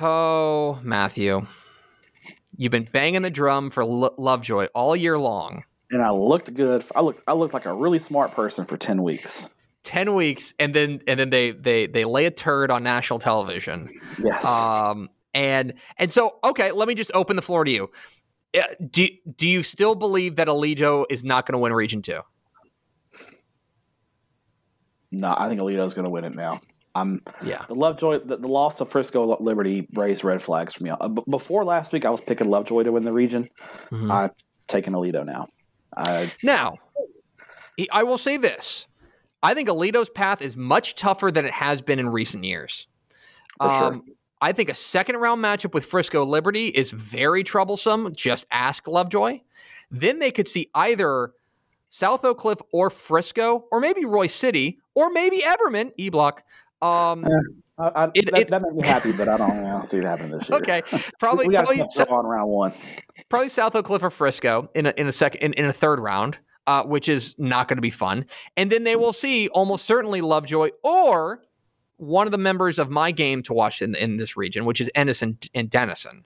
Oh, Matthew, you've been banging the drum for Lo- Lovejoy all year long. And I looked good. I looked I looked like a really smart person for 10 weeks. 10 weeks and then and then they they they lay a turd on national television Yes. um and and so okay let me just open the floor to you Uh, do do you still believe that Aledo is not going to win region 2 no, I think Aledo is going to win it now. I'm yeah the Lovejoy the, the loss to Frisco Liberty raised red flags for me. Uh, before last week I was picking Lovejoy to win the region. Mhm. I'm taking Aledo now. I now I will say this I think Aledo's path is much tougher than it has been in recent years For sure. um I think a second round matchup with Frisco Liberty is very troublesome. Just ask Lovejoy. Then they could see either South Oak Cliff or Frisco, or maybe Royse City, or maybe Everman, E Block. Um, I, I, it, that, it, that made me happy, but I don't, I don't see it happening this year. Okay, probably we probably on round one. Probably South Oak Cliff or Frisco in a, in a second in, in a third round, uh, which is not going to be fun. And then they will see almost certainly Lovejoy or one of the members of my game to watch in, in this region, which is Ennis and, and Denison.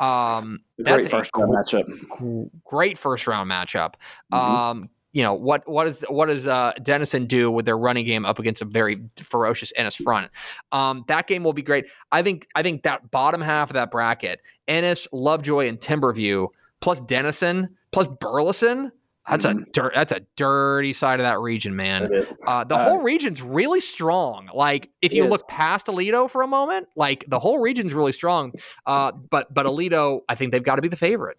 Um, great first round matchup. Great first round matchup. Mm-hmm. Um, you know what what is what does uh, Denison do with their running game up against a very ferocious Ennis front? Um, that game will be great. I think I think that bottom half of that bracket, Ennis, Lovejoy, and Timberview, plus Denison, plus Burleson. That's mm-hmm. a dirt. That's a dirty side of that region, man. Uh, the uh, whole region's really strong. Like if you is. look past Aledo for a moment, like the whole region's really strong. Uh, but but Aledo, I think they've got to be the favorite.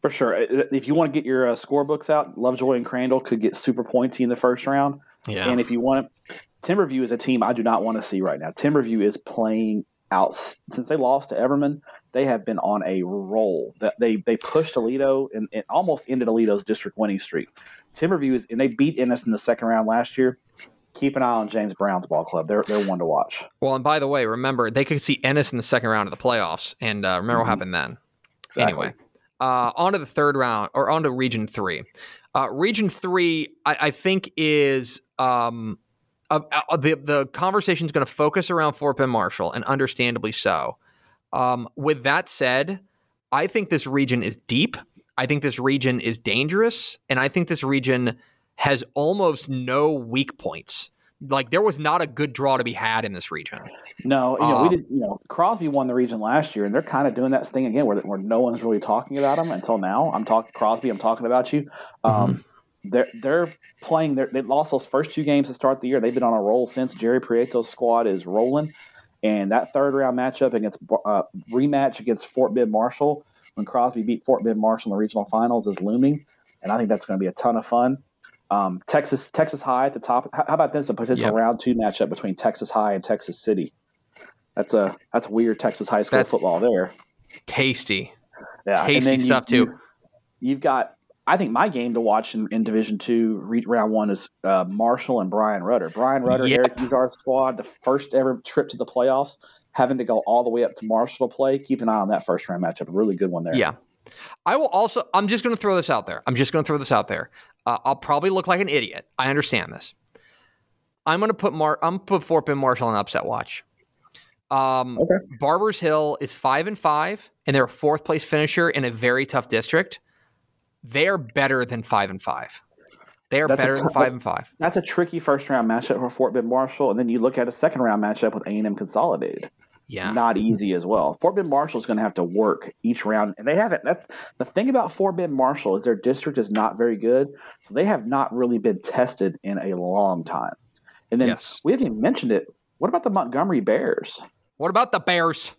For sure. If you want to get your uh, scorebooks out, Lovejoy and Crandall could get super pointy in the first round. Yeah. And if you want, Timberview is a team I do not want to see right now. Timberview is playing out since they lost to Everman. They have been on a roll. That they they pushed Aledo and, and almost ended Aledo's district winning streak. Timberview is and they beat Ennis in the second round last year. Keep an eye on James Brown's ball club. They're they're one to watch. Well, and by the way, remember they could see Ennis in the second round of the playoffs, and uh, remember mm-hmm. what happened then. Exactly. Anyway, uh, on to the third round or on to Region Three. Uh, region Three, I, I think, is um, uh, uh, the the conversation is going to focus around Fort Bend Marshall, and understandably so. Um, with that said, I think this region is deep. I think this region is dangerous, and I think this region has almost no weak points. Like there was not a good draw to be had in this region. No, you know, um, we did. You know, Crosby won the region last year, and they're kind of doing that thing again, where, where no one's really talking about them until now. I'm talking Crosby. I'm talking about you. Um, mm-hmm they're they're playing. They're, they lost those first two games to start the year. They've been on a roll since. Jerry Prieto's squad is rolling, and that third round matchup against uh, rematch against Fort Bend Marshall when Crosby beat Fort Bend Marshall in the regional finals is looming, and I think that's going to be a ton of fun. Um, Texas Texas High at the top. How, about this? A potential yep. round two matchup between Texas High and Texas City. That's a that's weird Texas high school that's football there. Tasty, yeah, tasty stuff you, too. You, you've got I think my game to watch in, in Division Two round one is uh, Marshall and Bryan Rudder. Bryan Rudder, yep. Eric Izar squad, the first ever trip to the playoffs, having to go all the way up to Marshall to play. Keep an eye on that first round matchup. A really good one there. Yeah. I will also. I'm just going to throw this out there. I'm just going to throw this out there. Uh, I'll probably look like an idiot. I understand this. I'm going to put Mar. I'm put Fort Bend Marshall on upset watch. Um, okay. Barbers Hill is five and five, and they're a fourth place finisher in a very tough district they're better than five and five. They are that's better t- than five and five. That's a tricky first round matchup for Fort Bend Marshall, and then you look at a second round matchup with A and M Consolidated. Yeah, not easy as well. Fort Bend Marshall is going to have to work each round, and they haven't. That's the thing about Fort Bend Marshall is their district is not very good, so they have not really been tested in a long time. And then yes. we haven't even mentioned it. What about the Montgomery Bears? What about the Bears?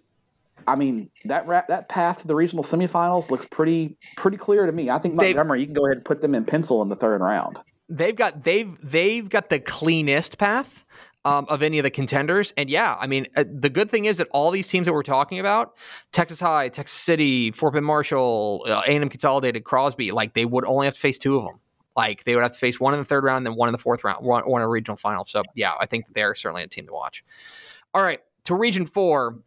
I mean that ra- that path to the regional semifinals looks pretty pretty clear to me. I think Montgomery, they've, you can go ahead and put them in pencil in the third round. They've got they've they've got the cleanest path um, of any of the contenders, and yeah, I mean uh, the good thing is that all these teams that we're talking about, Texas High, Texas City, Fort Bend Marshall, uh, A&M Consolidated, Crosby, like they would only have to face two of them. Like they would have to face one in the third round, and then one in the fourth round, one, one in a regional final. So yeah, I think they're certainly a team to watch. All right, to Region Four,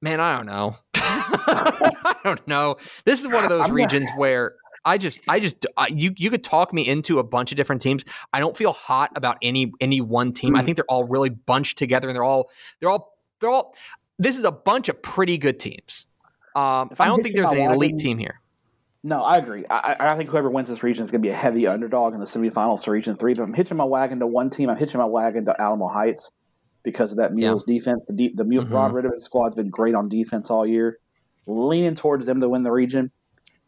man, I don't know. I don't know. This is one of those I'm regions not... where I just, I just, I, you, you could talk me into a bunch of different teams. I don't feel hot about any, any one team. Mm-hmm. I think they're all really bunched together, and they're all, they're all, they're all. This is a bunch of pretty good teams. Um, I don't think there's an elite team here. No, I agree. I, I, think whoever wins this region is going to be a heavy underdog in the semifinals to Region Three. But I'm hitching my wagon to one team. I'm hitching my wagon to Alamo Heights because of that Mules yeah. defense. The de- the Mule, mm-hmm. Rod Riddiman squad's been great on defense all year. Leaning towards them to win the region,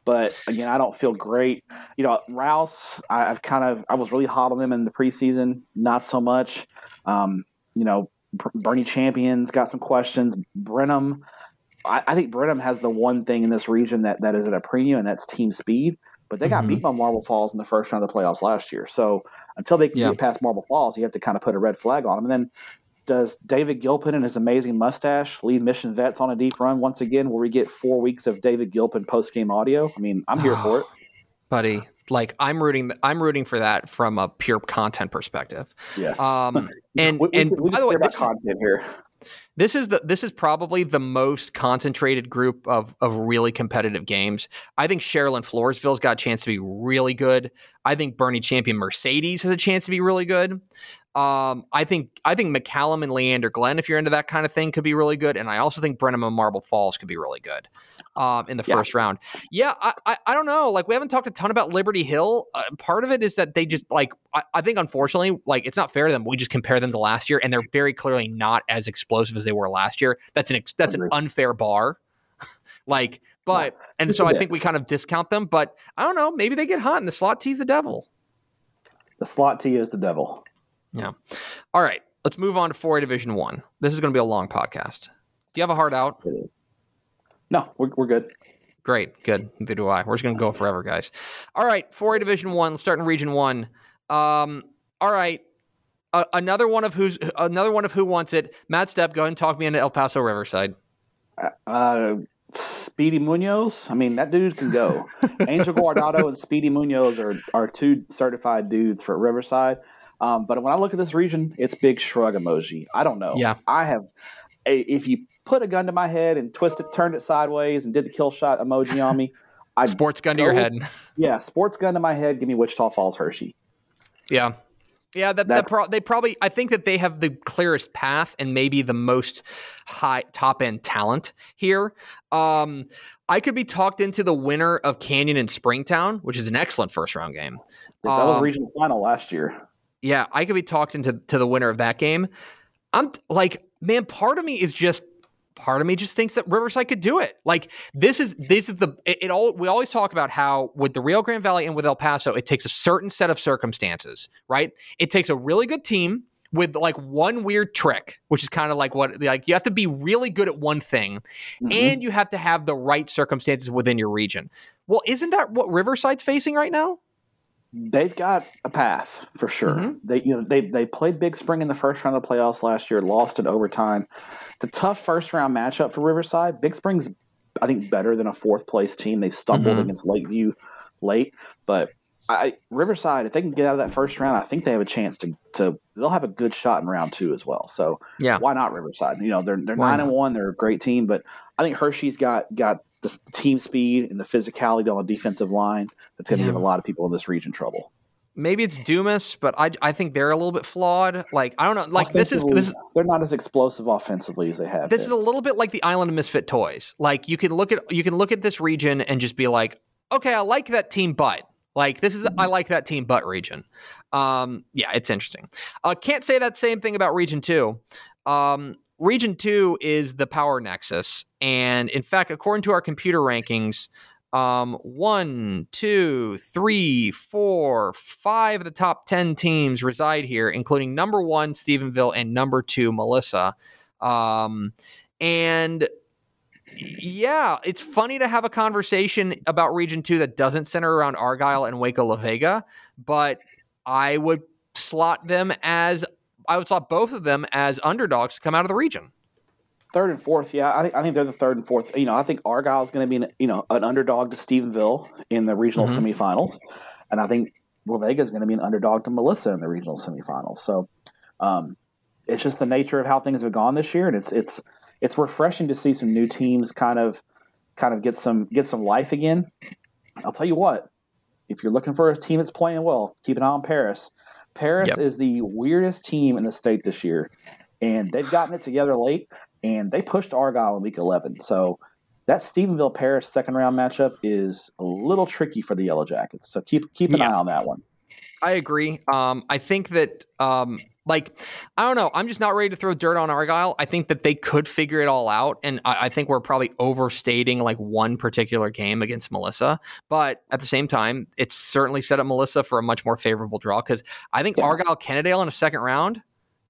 but again, I don't feel great. You know, Rouse, I, have kind of I was really hot on them in the preseason, not so much. Um, you know, Boerne Champion's got some questions. Brenham, I, I, think Brenham has the one thing in this region that that is at a premium, and that's team speed. But they got mm-hmm. beat by Marble Falls in the first round of the playoffs last year. So until they can yeah. get past Marble Falls, you have to kind of put a red flag on them. And then does David Gilpin and his amazing mustache lead Mission Vets on a deep run once again? Will we get four weeks of David Gilpin post game audio? I mean, I'm here for it, buddy. Like I'm rooting, I'm rooting for that from a pure content perspective. Yes. Um, and we, we and we by the way, this, content here. This is the this is probably the most concentrated group of of really competitive games. I think Cheryl Floresville's got a chance to be really good. I think Boerne Champion Mercedes has a chance to be really good. Um, I think I think McCallum and Leander Glenn, if you're into that kind of thing, could be really good. And I also think Brenham and Marble Falls could be really good um, in the yeah. first round. Yeah, I, I, I don't know. Like we haven't talked a ton about Liberty Hill. Uh, part of it is that they just like I, I, think unfortunately like it's not fair to them. We just compare them to last year, and they're very clearly not as explosive as they were last year. That's an that's an unfair bar. like, but yeah, and so I think we kind of discount them. But I don't know. Maybe they get hot, and the slot T is the devil. The slot T is the devil. Yeah. All right. Let's move on to 4A Division One. This is going to be a long podcast. Do you have a heart out? It is. No, we're, we're good. Great, good. Neither do I. We're just going to go forever, guys. All right, 4A Division One. Let's start in Region One. Um, all right, uh, another one of who's another one of who wants it. Matt Stepp, go ahead and talk me into El Paso Riverside. Uh, uh Speedy Munoz. I mean, that dude can go. Angel Guardado and Speedy Munoz are are two certified dudes for Riverside. Um, but when I look at this region, it's big shrug emoji. I don't know. Yeah, I have if you put a gun to my head and twisted, turned it sideways, and did the kill shot emoji on me, I sports gun to your head. Yeah, sports gun to my head. Give me Wichita Falls Hirschi. Yeah, yeah. That, that pro- they probably. I think that they have the clearest path and maybe the most high top end talent here. Um, I could be talked into the winner of Canyon and Springtown, which is an excellent first round game. That um, was regional final last year. Yeah, I could be talked into to the winner of that game. I'm like man, part of me is just part of me just thinks that Riverside could do it. Like this is this is the it, it, all we always talk about how with the Rio Grande Valley and with El Paso, it takes a certain set of circumstances, right? It takes a really good team with like one weird trick, which is kind of like what like you have to be really good at one thing mm-hmm. and you have to have the right circumstances within your region. Well, isn't that what Riverside's facing right now? They've got a path for sure. Mm-hmm. They you know they they played Big Spring in the first round of the playoffs last year, lost in overtime. The tough first round matchup for Riverside. Big Spring's I think better than a fourth place team. They stumbled mm-hmm. against Lakeview late, but I, Riverside, if they can get out of that first round, I think they have a chance to to they'll have a good shot in round two as well. So yeah, why not Riverside? You know they're they're why nine not? and one. They're a great team, but I think Hirschi's got got the, team speed and the physicality on the defensive line that's going to yeah. give a lot of people in this region trouble. Maybe it's Dumas, but I, I think they're a little bit flawed. Like I don't know. Like this is this is they're not as explosive offensively as they have. This been. is a little bit like the Island of Misfit Toys. Like you can look at you can look at this region and just be like, okay, I like that team, but like this is I like that team, but region. Um, yeah, it's interesting. Uh, can't say that same thing about region two. Um, Region 2 is the power nexus. And in fact, according to our computer rankings, um, one, two, three, four, five of the top 10 teams reside here, including number one, Stephenville, and number two, Melissa. Um, and yeah, it's funny to have a conversation about Region 2 that doesn't center around Argyle and Waco La Vega, but I would slot them as I would saw both of them as underdogs to come out of the region. Third and fourth, yeah, I think I think they're the third and fourth. You know, I think Argyle is going to be an, you know an underdog to Stephenville in the regional mm-hmm. semifinals, and I think La Vega is going to be an underdog to Melissa in the regional semifinals. So, um, it's just the nature of how things have gone this year, and it's it's it's refreshing to see some new teams kind of kind of get some get some life again. I'll tell you what, if you're looking for a team that's playing well, keep an eye on Paris. Paris yep. is the weirdest team in the state this year, and they've gotten it together late, and they pushed Argyle in week 11. So that Stephenville Paris second round matchup is a little tricky for the Yellow Jackets. So keep keep an yeah. eye on that one. I agree. Um, I think that um, like I don't know. I'm just not ready to throw dirt on Argyle. I think that they could figure it all out, and I, I, think we're probably overstating like one particular game against Melissa. But at the same time, it's certainly set up Melissa for a much more favorable draw because I think yeah. Argyle Kennedale in a second round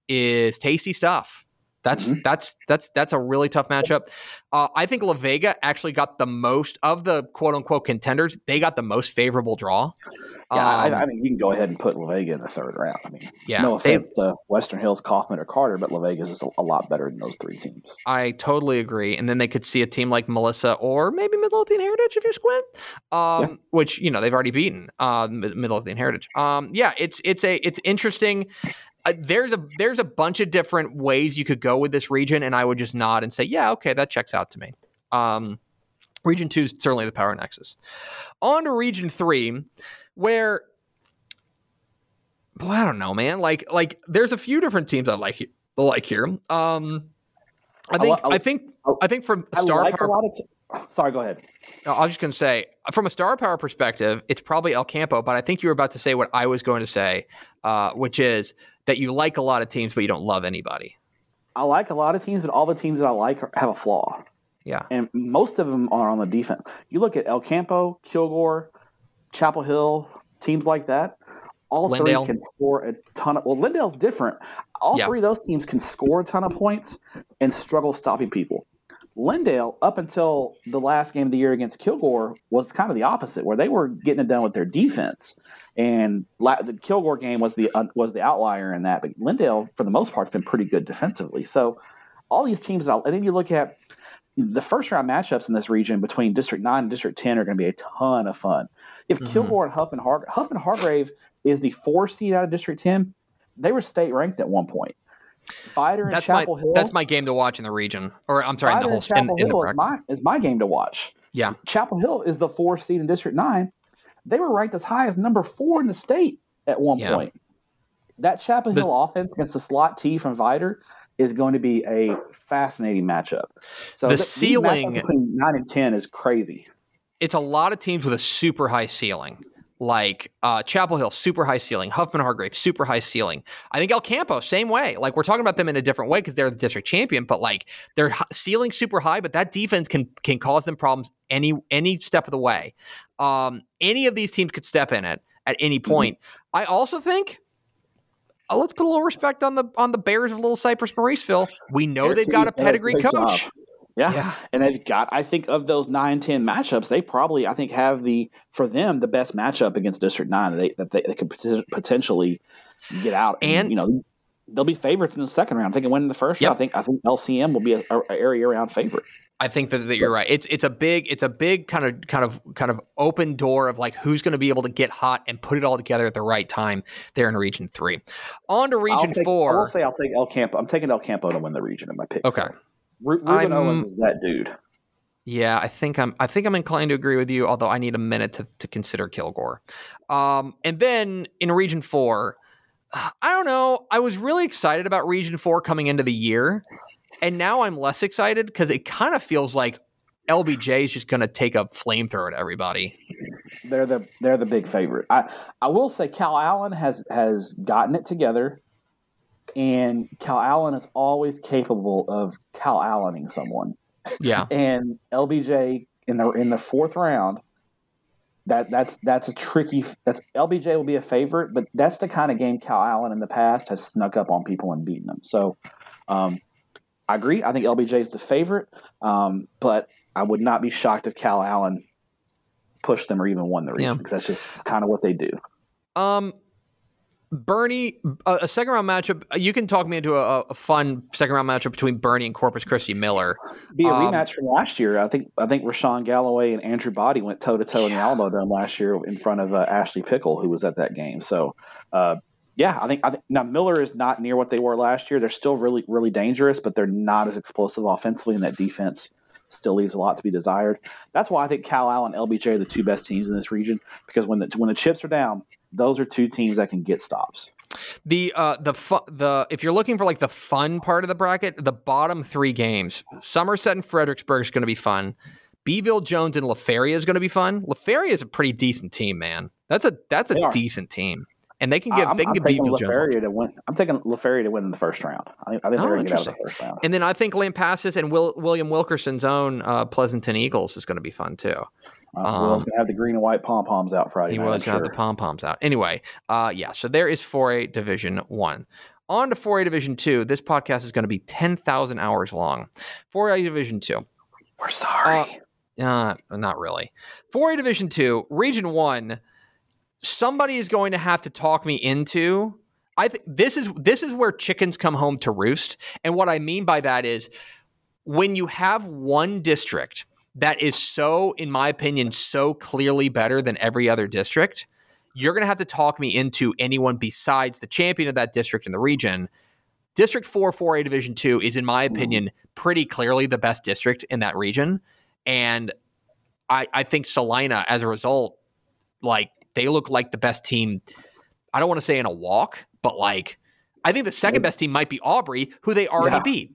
is tasty stuff. That's mm-hmm. that's that's that's a really tough matchup. Uh, I think La Vega actually got the most of the quote unquote contenders. They got the most favorable draw. Yeah, Um, I, I mean, you can go ahead and put La Vega in the third round. I mean, yeah, no they- offense to Western Hills, Kaufman, or Carter, but La Vega's is a, a lot better than those three teams. I totally agree. And then they could see a team like Melissa or maybe Midlothian Heritage if you squint, um, Yeah. which you know they've already beaten uh, Mid- Midlothian Heritage. Um, yeah, it's it's a it's interesting. Uh, there's a there's a bunch of different ways you could go with this region, and I would just nod and say, yeah, okay, that checks out to me. Um, region two is certainly the power nexus. On to region three, where boy, I don't know, man. Like like there's a few different teams I like he- like here. Um, I I think li- I- I think I- I think from I star like power. a lot of. T- Sorry, go ahead. I was just going to say, from a star power perspective, it's probably El Campo, but I think you were about to say what I was going to say, uh, which is that you like a lot of teams, but you don't love anybody. I like a lot of teams, but all the teams that I like are, have a flaw, Yeah. and most of them are on the defense. You look at El Campo, Kilgore, Chapel Hill, teams like that. All Lindale. three can score a ton of. Well, Lindale's different. All Yeah. three of those teams can score a ton of points and struggle stopping people. Lindale, up until the last game of the year against Kilgore, was kind of the opposite, where they were getting it done with their defense. And la- the Kilgore game was the uh, was the outlier in that, but Lindale, for the most part, has been pretty good defensively. So all these teams, and then you look at the first round matchups in this region between District Nine and District Ten are going to be a ton of fun. If Mhm. Kilgore and Huffman Har- Huffman Hargrave is the four seed out of District Ten, they were state ranked at one point. Fighter and That's my Chapel Hill. that's my game to watch in the region, or I'm sorry, in the whole in, Chapel in the Hill is bracket. my is my game to watch. Yeah. Chapel Hill is the four seed in District Nine. They were ranked as high as number four in the state at one Yeah. point. That Chapel Hill offense against the slot T from Vidor is going to be a fascinating matchup. So The th- ceiling- between nine and ten is crazy. It's a lot of teams with a super high ceiling. Like uh, Chapel Hill, super high ceiling. Huffman Hargrave, super high ceiling. I think El Campo, same way. Like we're talking about them in a different way because they're the district champion, but like their ceiling super high, but that defense can can cause them problems any any step of the way. Um, any of these teams could step in it at any point. I also think. Uh, let's put a little respect on the on the Bears of Little Cypress Mauriceville. We know Eric they've got a Keith's done a pedigree coach. Yeah. Yeah. And they've got, I think, of those 9 10 matchups, they probably, I think, have the, for them, the best matchup against District 9 that they, that they, they could pot- potentially get out. And- you know, they'll be favorites in the second round. I think it winning the first Yep. round, I think, I think LCM will be a, a, a area round favorite. I think that, that you're right. It's it's a big it's a big kind of kind of kind of open door of like who's going to be able to get hot and put it all together at the right time there in Region Three. On to Region I'll take, I Four. will say I'll take El Campo. I'm taking El Campo to win the region in my picks. Okay. Ru- Rueben I'm- Owens is that dude. Yeah, I think I'm I think I'm inclined to agree with you, although I need a minute to, to consider Kilgore. Um, and then in Region Four, I don't know. I was really excited about Region Four coming into the year, and now I'm less excited because it kind of feels like LBJ is just going to take a flamethrower to everybody. They're the they're the big favorite. I I will say Calallen has has gotten it together, and Calallen is always capable of Calallening someone. Yeah. And LBJ in the in the fourth round, that that's that's a tricky. That's LBJ will be a favorite, but that's the kind of game Calallen in the past has snuck up on people and beaten them. So, um, I agree. I think LBJ is the favorite, um, but I would not be shocked if Calallen pushed them or even won the region Yeah. because that's just kind of what they do. Um, Boerne, a, second round matchup. You can talk me into a, a fun second round matchup between Boerne and Corpus Christi Miller. Be a Um, rematch from last year. I think I think Rashawn Galloway and Andrew Body went toe to toe in the Alamodome last year in front of uh, Ashley Pickle, who was at that game. So, uh, yeah, I think, I think now Miller is not near what they were last year. They're still really really dangerous, but they're not as explosive offensively, and that defense still leaves a lot to be desired. That's why I think Calallen and LBJ are the two best teams in this region because when the when the chips are down, those are two teams that can get stops. The uh the fu- the if you're looking for like the fun part of the bracket, the bottom three games, Somerset and Fredericksburg is going to be fun. Beeville, Jones, and La Feria is going to be fun. La Feria is a pretty decent team, man. That's a that's a decent team, and they can get I'm, they can I'm get La Feria to win. I'm taking La Feria to win in the first round. I, I think Oh, they're going to get out of the first round. And then I think Lampasas and Will, William Wilkerson's own uh, Pleasanton Eagles is going to be fun too. Uh, Will's Um, going to have the green and white pom poms out Friday He night. was I'm got the pom poms out. Anyway, uh, yeah. So there is 4A Division One. On to 4A Division Two. This podcast is going to be 10,000 hours long. 4A Division Two. We're sorry. Uh, not really. 4A Division Two, Region One. Somebody is going to have to talk me into. I think this is this is where chickens come home to roost, and what I mean by that is when you have one district that is so, in my opinion, so clearly better than every other district, you're going to have to talk me into anyone besides the champion of that district in the region. District 4, 4A Division 2 is, in my hmm. opinion, pretty clearly the best district in that region. And I, I think Salina, as a result, like they look like the best team. I don't want to say in a walk, but like I think the second best team might be Aubrey, who they already Yeah. beat.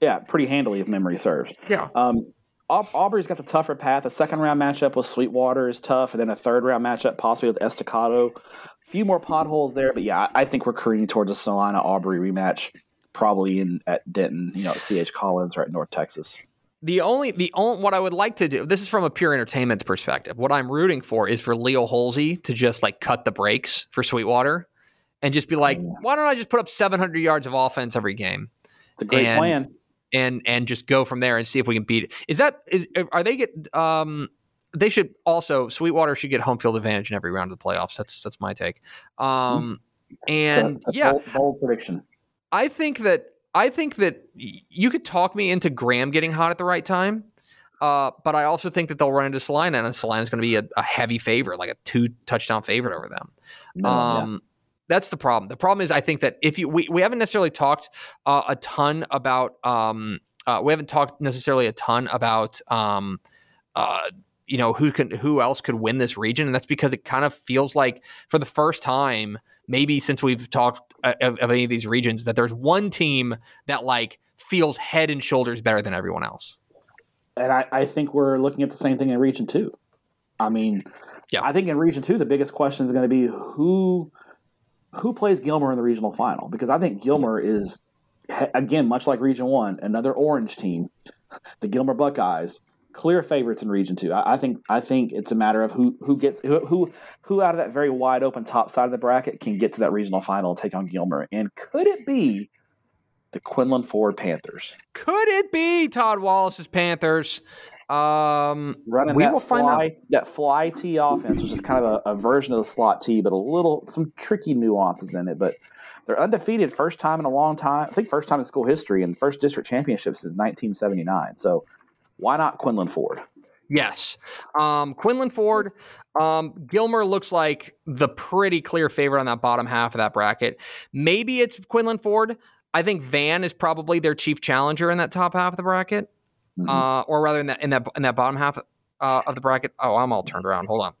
Yeah, pretty handily if memory serves. Yeah. Um, Aubrey's got the tougher path. A second round matchup with Sweetwater is tough, and then a third round matchup possibly with Estacado. A few more potholes there, but yeah, I think we're careening towards a Celina Aubrey rematch, probably in at Denton, you know, at CH Collins or at North Texas. The only the only what I would like to do, this is from a pure entertainment perspective. What I'm rooting for is for Leo Holsey to just like cut the brakes for Sweetwater and just be like, why don't I just put up 700 yards of offense every game? It's a great And- plan. and and just go from there and see if we can beat it. Is that is are they get um they should also Sweetwater should get home field advantage in every round of the playoffs. That's that's my take. Um and It's a- a yeah, bold, bold prediction. I think that I think that you could talk me into Graham getting hot at the right time. Uh, but I also think that they'll run into Celina, and Celina's going to be a, a heavy favorite, like a two touchdown favorite over them. No, yeah. Um, That's the problem. The problem is, I think that if you we, we haven't necessarily talked uh, a ton about um, uh, we haven't talked necessarily a ton about um, uh, you know who can who else could win this region, and that's because it kind of feels like for the first time, maybe since we've talked uh, of, of any of these regions, that there's one team that like feels head and shoulders better than everyone else. And I, I think we're looking at the same thing in Region Two. I mean, Yeah. I think in Region Two the biggest question is going to be who who plays Gilmer in the regional final because I think Gilmer is again much like Region One, another orange team, the Gilmer Buckeyes, clear favorites in Region Two. I, I think I think it's a matter of who who gets who, who who out of that very wide open top side of the bracket can get to that regional final and take on Gilmer, and could it be the Quinlan Ford Panthers? Could it be Todd Wallace's Panthers? Um, running We that will find out. fly that fly T offense, which is kind of a, a version of the slot T, but a little some tricky nuances in it. But they're undefeated, first time in a long time. I think first time in school history, and first district championship since 1979. So why not Quinlan Ford? Yes. Um, Quinlan Ford, um, Gilmer looks like the pretty clear favorite on that bottom half of that bracket. Maybe it's Quinlan Ford. I think Van is probably their chief challenger in that top half of the bracket, Mhm. uh, or rather in that in that in that bottom half uh, of the bracket. Oh, I'm all turned around. Hold on.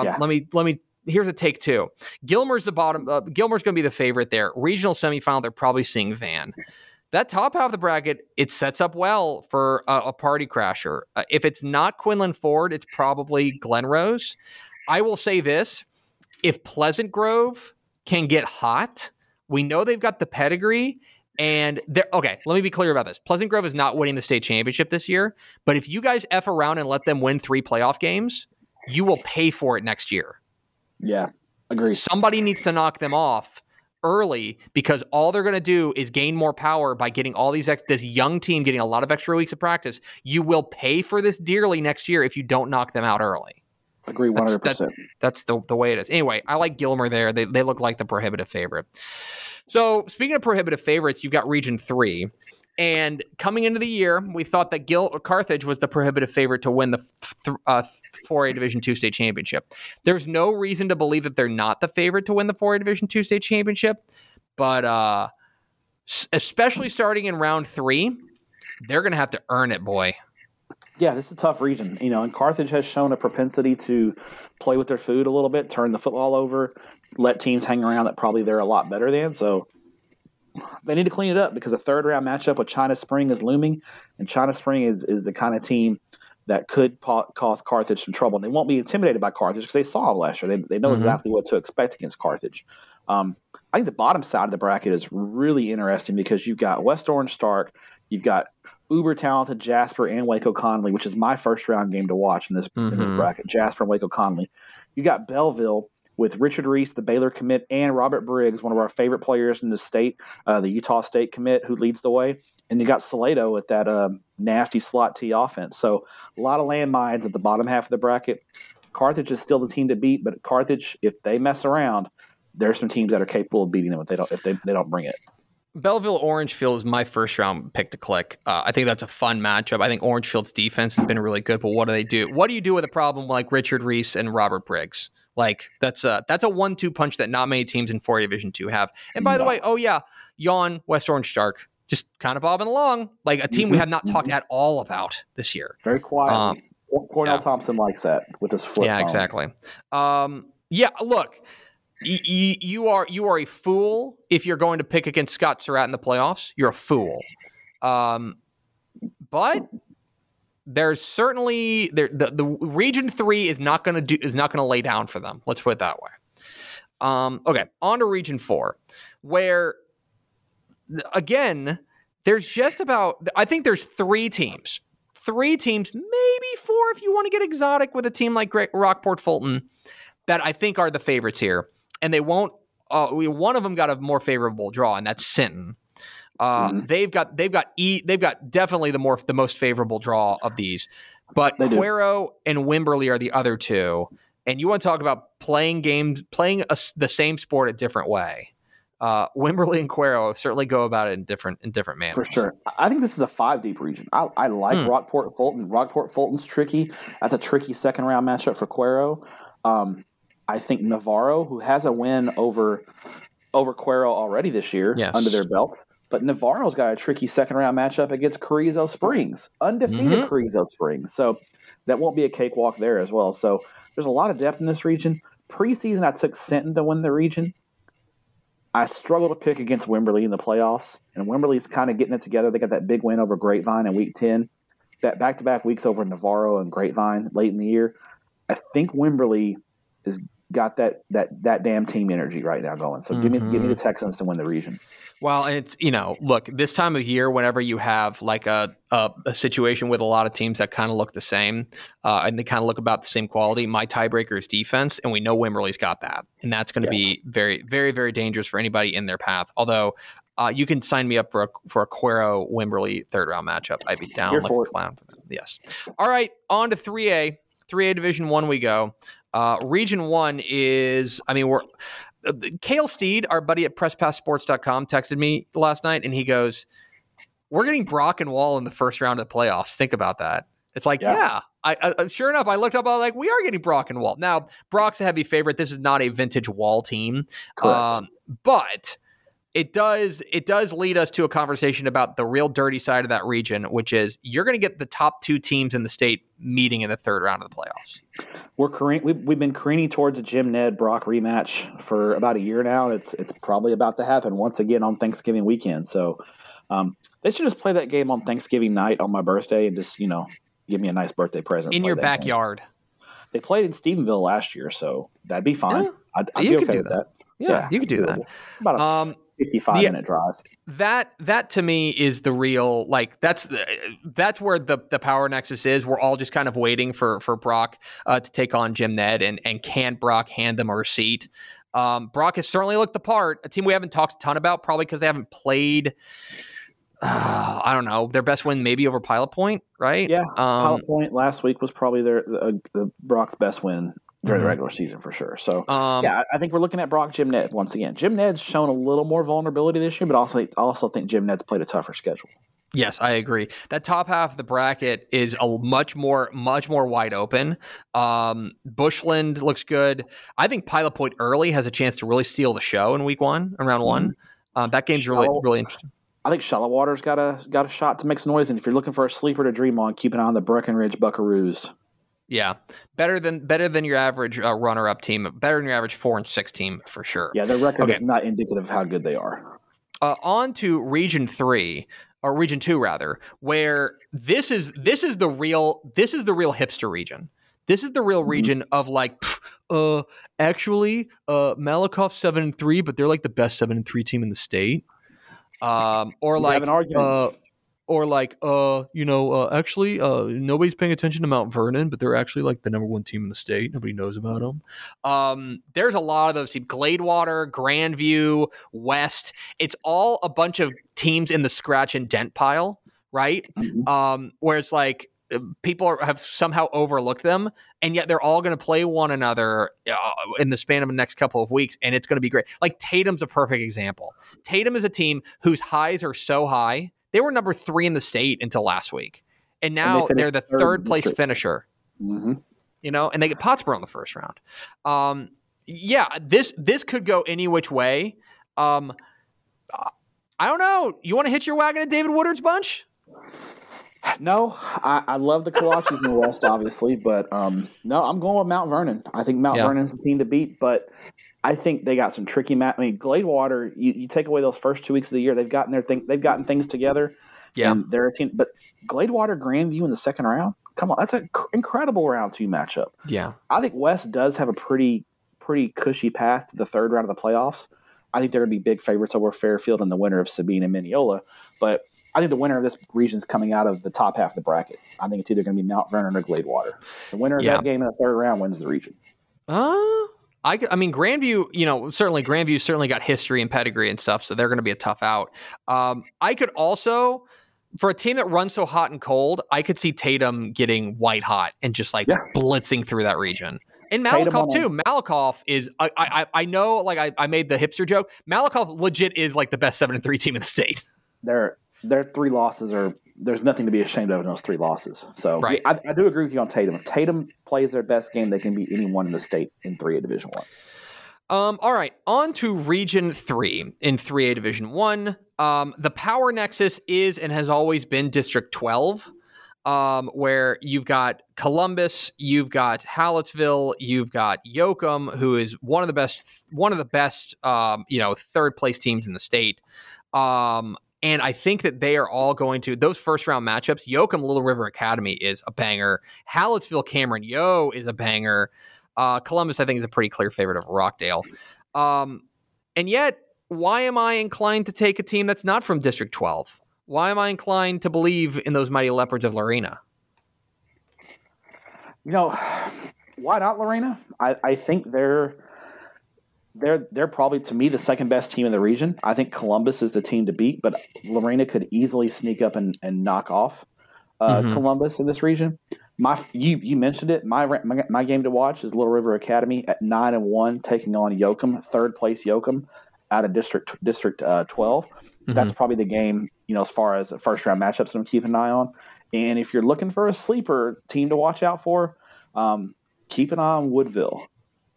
Um, Yeah. Let me let me. Here's a take two. Gilmer's the bottom. Uh, Gilmer's going to be the favorite there. Regional semifinal, they're probably seeing Van. That top half of the bracket, it sets up well for a, a party crasher. Uh, if it's not Quinlan Ford, it's probably Glen Rose. I will say this: if Pleasant Grove can get hot, we know they've got the pedigree. And they're okay. Let me be clear about this. Pleasant Grove is not winning the state championship this year, but if you guys f around and let them win three playoff games, you will pay for it next year. Yeah, agree. Somebody needs to knock them off early because all they're going to do is gain more power by getting all these ex- this young team getting a lot of extra weeks of practice. You will pay for this dearly next year if you don't knock them out early. Agree one That's- hundred percent. That's the, the way it is. Anyway, I like Gilmer there. They, they look like the prohibitive favorite. So, speaking of prohibitive favorites, you've got Region 3. And coming into the year, we thought that Gil Carthage was the prohibitive favorite to win the th- uh, 4A Division 2 state championship. There's no reason to believe that they're not the favorite to win the 4A Division 2 state championship, but uh, especially starting in round three, they're going to have to earn it, boy. Yeah, this is a tough region, you know, and Carthage has shown a propensity to play with their food a little bit, turn the football over, let teams hang around that probably they're a lot better than. So they need to clean it up because a third round matchup with China Spring is looming, and China Spring is, is the kind of team that could pa- cause Carthage some trouble. And they won't be intimidated by Carthage because they saw them last year. They, they know Mhm. exactly what to expect against Carthage. Um, I think the bottom side of the bracket is really interesting because you've got West Orange Stark, you've got uber talented Jasper and Waco Connally, which is my first round game to watch in this in this Mhm. bracket. Jasper and Waco Connally. You got Bellville with Richard Reese, the Baylor commit, and Robert Briggs, one of our favorite players in the state, uh, the Utah State commit, who leads the way. And you got Salado with that um, nasty slot T offense. So a lot of landmines at the bottom half of the bracket. Carthage is still the team to beat, but Carthage, if they mess around, there are some teams that are capable of beating them if they don't if they, they don't bring it. Bellville Orangefield is my first round pick to click. Uh, I think that's a fun matchup. I think Orangefield's defense has been really good, but what do they do? What do you do with a problem like Richard Reese and Robert Briggs? Like that's a that's a one two punch that not many teams in four Division two have. And by the way, oh yeah, yawn West Orange Stark just kind of bobbing along like a team we have not talked at all about this year. Very quiet. Um, Cornel yeah. Thompson likes that with his flip. Yeah, exactly. Um, yeah, look, y- y- you are you are a fool if you're going to pick against Scott Surratt in the playoffs. You're a fool. Um, but there's certainly there, the the region three is not going to do is not going to lay down for them. Let's put it that way. Um, okay, on to region four, where again there's just about I think there's three teams, three teams, maybe four if you want to get exotic with a team like Rockport Fulton that I think are the favorites here, and they won't. Uh, one of them got a more favorable draw, and that's Sinton. Uh, mm-hmm. They've got they've got e, they've got definitely the more the most favorable draw of these, but Cuero and Wimberley are the other two. And you want to talk about playing games, playing a, the same sport a different way. Uh, Wimberley and Cuero certainly go about it in different in different manners. For sure, I think this is a five deep region. I, I like mm. Rockport Fulton. Rockport Fulton's tricky. That's a tricky second round matchup for Cuero. Um, I think Navarro, who has a win over over Cuero already this year yes. under their belt, but Navarro's got a tricky second round matchup against Carrizo Springs, undefeated mm-hmm. Carrizo Springs. So that won't be a cakewalk there as well. So there's a lot of depth in this region. Preseason, I took Sinton to win the region. I struggle to pick against Wimberley in the playoffs, and Wimberley's kind of getting it together. They got that big win over Grapevine in Week Ten, that back-to-back weeks over Navarro and Grapevine late in the year. I think Wimberley is got that that that damn team energy right now going. So mm-hmm. give me give me the mm-hmm. Texans to win the region. Well, it's you know, look, this time of year, whenever you have like a a, a situation with a lot of teams that kind of look the same, uh, and they kind of look about the same quality, my tiebreaker is defense, and we know Wimberley's got that, and that's going to yes. be very, very, very dangerous for anybody in their path. Although. Uh, you can sign me up for a for a Cuero Wimberley third round matchup. I'd be down Here like a clown. Yes. All right, on to three A. 3A Division One we go. Uh, region one is, I mean, we're uh, Kale Steed, our buddy at PressPassSports.com, texted me last night, and he goes, "We're getting Brock and Wall in the first round of the playoffs. Think about that." It's like, yeah. yeah. I, I, sure enough, I looked up. I was like, we are getting Brock and Wall. Now, Brock's a heavy favorite. This is not a vintage Wall team, um, but it does it does lead us to a conversation about the real dirty side of that region, which is you're going to get the top two teams in the state meeting in the third round of the playoffs. We're we've, we've been careening towards a Jim Ned Brock rematch for about a year now. It's it's probably about to happen once again on Thanksgiving weekend. So um, they should just play that game on Thanksgiving night on my birthday and just you know give me a nice birthday present in your backyard. Game. They played in Stephenville last year, so that'd be fine. Yeah, I'd, I'd be okay with that. that. Yeah, yeah, you could do that. About a um, 55 the, minute drive. That that to me is the real like that's the, that's where the the power nexus is. We're all just kind of waiting for for Brock uh, to take on Jim Ned and and can Brock hand them a receipt? Um, Brock has certainly looked the part. A team we haven't talked a ton about, probably because they haven't played. Uh, I don't know. Their best win maybe over Pilot Point, right? Yeah, um, Pilot Point last week was probably their uh, the Brock's best win during mm-hmm. the regular season for sure. So um, yeah, I think we're looking at Brock Jim Ned once again. Jim Ned's shown a little more vulnerability this year, but also also think Jim Ned's played a tougher schedule. Yes, I agree. That top half of the bracket is a much more, much more wide open. Um, Bushland looks good. I think Pilot Point early has a chance to really steal the show in week one, around mm-hmm. one. Um, that game's Shallow, really, really interesting. I think Shallowater's got a got a shot to make some noise. And if you're looking for a sleeper to dream on, keep an eye on the Breckenridge Buckaroos. Yeah, better than better than your average uh, runner-up team. Better than your average four and six team for sure. Yeah, their record okay. is not indicative of how good they are. Uh, on to Region Three or Region Two rather, where this is this is the real this is the real hipster region. This is the real mm-hmm. region mm-hmm. of like, uh, actually, uh, Malakoff seven and three, but they're like the best seven and three team in the state. Um, or like, uh, or like uh you know uh, actually uh nobody's paying attention to Mount Vernon but they're actually like the number one team in the state nobody knows about them um there's a lot of those teams Gladewater Grandview West it's all a bunch of teams in the scratch and dent pile right mm-hmm. um where it's like people are, have somehow overlooked them, and yet they're all going to play one another uh, in the span of the next couple of weeks, and it's going to be great. Like Tatum's a perfect example. Tatum is a team whose highs are so high; they were number three in the state until last week, and now and they are the third, third place finisher. Mm-hmm. You know, and they get Pottsboro in the first round. Um, yeah, this this could go any which way. Um, I don't know. You want to hitch your wagon at David Woodard's bunch? No, I, I love the kolaches in the West, obviously, but um, no, I'm going with Mount Vernon. I think Mount yeah. Vernon's the team to beat, but I think they got some tricky match. I mean, Gladewater, you, you take away those first two weeks of the year, they've gotten their thing, they've gotten things together. Yeah, they're a team, but Gladewater, Grandview in the second round. Come on, that's an incredible round two matchup. Yeah, I think West does have a pretty pretty cushy path to the third round of the playoffs. I think they're going to be big favorites over Fairfield and the winner of Sabine and Mineola. But I think the winner of this region is coming out of the top half of the bracket. I think it's either going to be Mount Vernon or Gladewater. The winner of yeah. that game in the third round wins the region. Uh, I, I mean, Grandview, you know, certainly Grandview certainly got history and pedigree and stuff, so they're going to be a tough out. Um, I could also, for a team that runs so hot and cold, I could see Tatum getting white hot and just like yeah. blitzing through that region. And Malakoff too. Malakoff is I, I I know like I, I made the hipster joke. Malakoff legit is like the best seven and three team in the state. Their their three losses are there's nothing to be ashamed of in those three losses. So right. I, I do agree with you on Tatum. If Tatum plays their best game, they can beat anyone in the state in three A Division One. Um, all right, on to Region Three in three A Division One. Um, the power nexus is and has always been District Twelve um, where you've got Columbus, you've got Hallettsville, you've got Yoakum, who is one of the best, one of the best, um, you know, third place teams in the state. Um, and I think that they are all going to those first round matchups. Yoakum Little River Academy is a banger. Hallettsville Cameron Yoe is a banger. Uh, Columbus, I think, is a pretty clear favorite of Rockdale. Um, and yet, why am I inclined to take a team that's not from District 12? why am I inclined to believe in those mighty leopards of Lorena? You know, why not Lorena? I, I think they're they're they're probably to me the second best team in the region. I think Columbus is the team to beat, but Lorena could easily sneak up and, and knock off uh, mm-hmm. Columbus in this region. My you you mentioned it. My, my, my game to watch is Little River Academy at nine and one, taking on Yoakum, third place Yoakum out of District District uh, 12. Mm-hmm. That's probably the game, you know, as far as first round matchups, I'm keeping an eye on. And if you're looking for a sleeper team to watch out for, um, keep an eye on Woodville.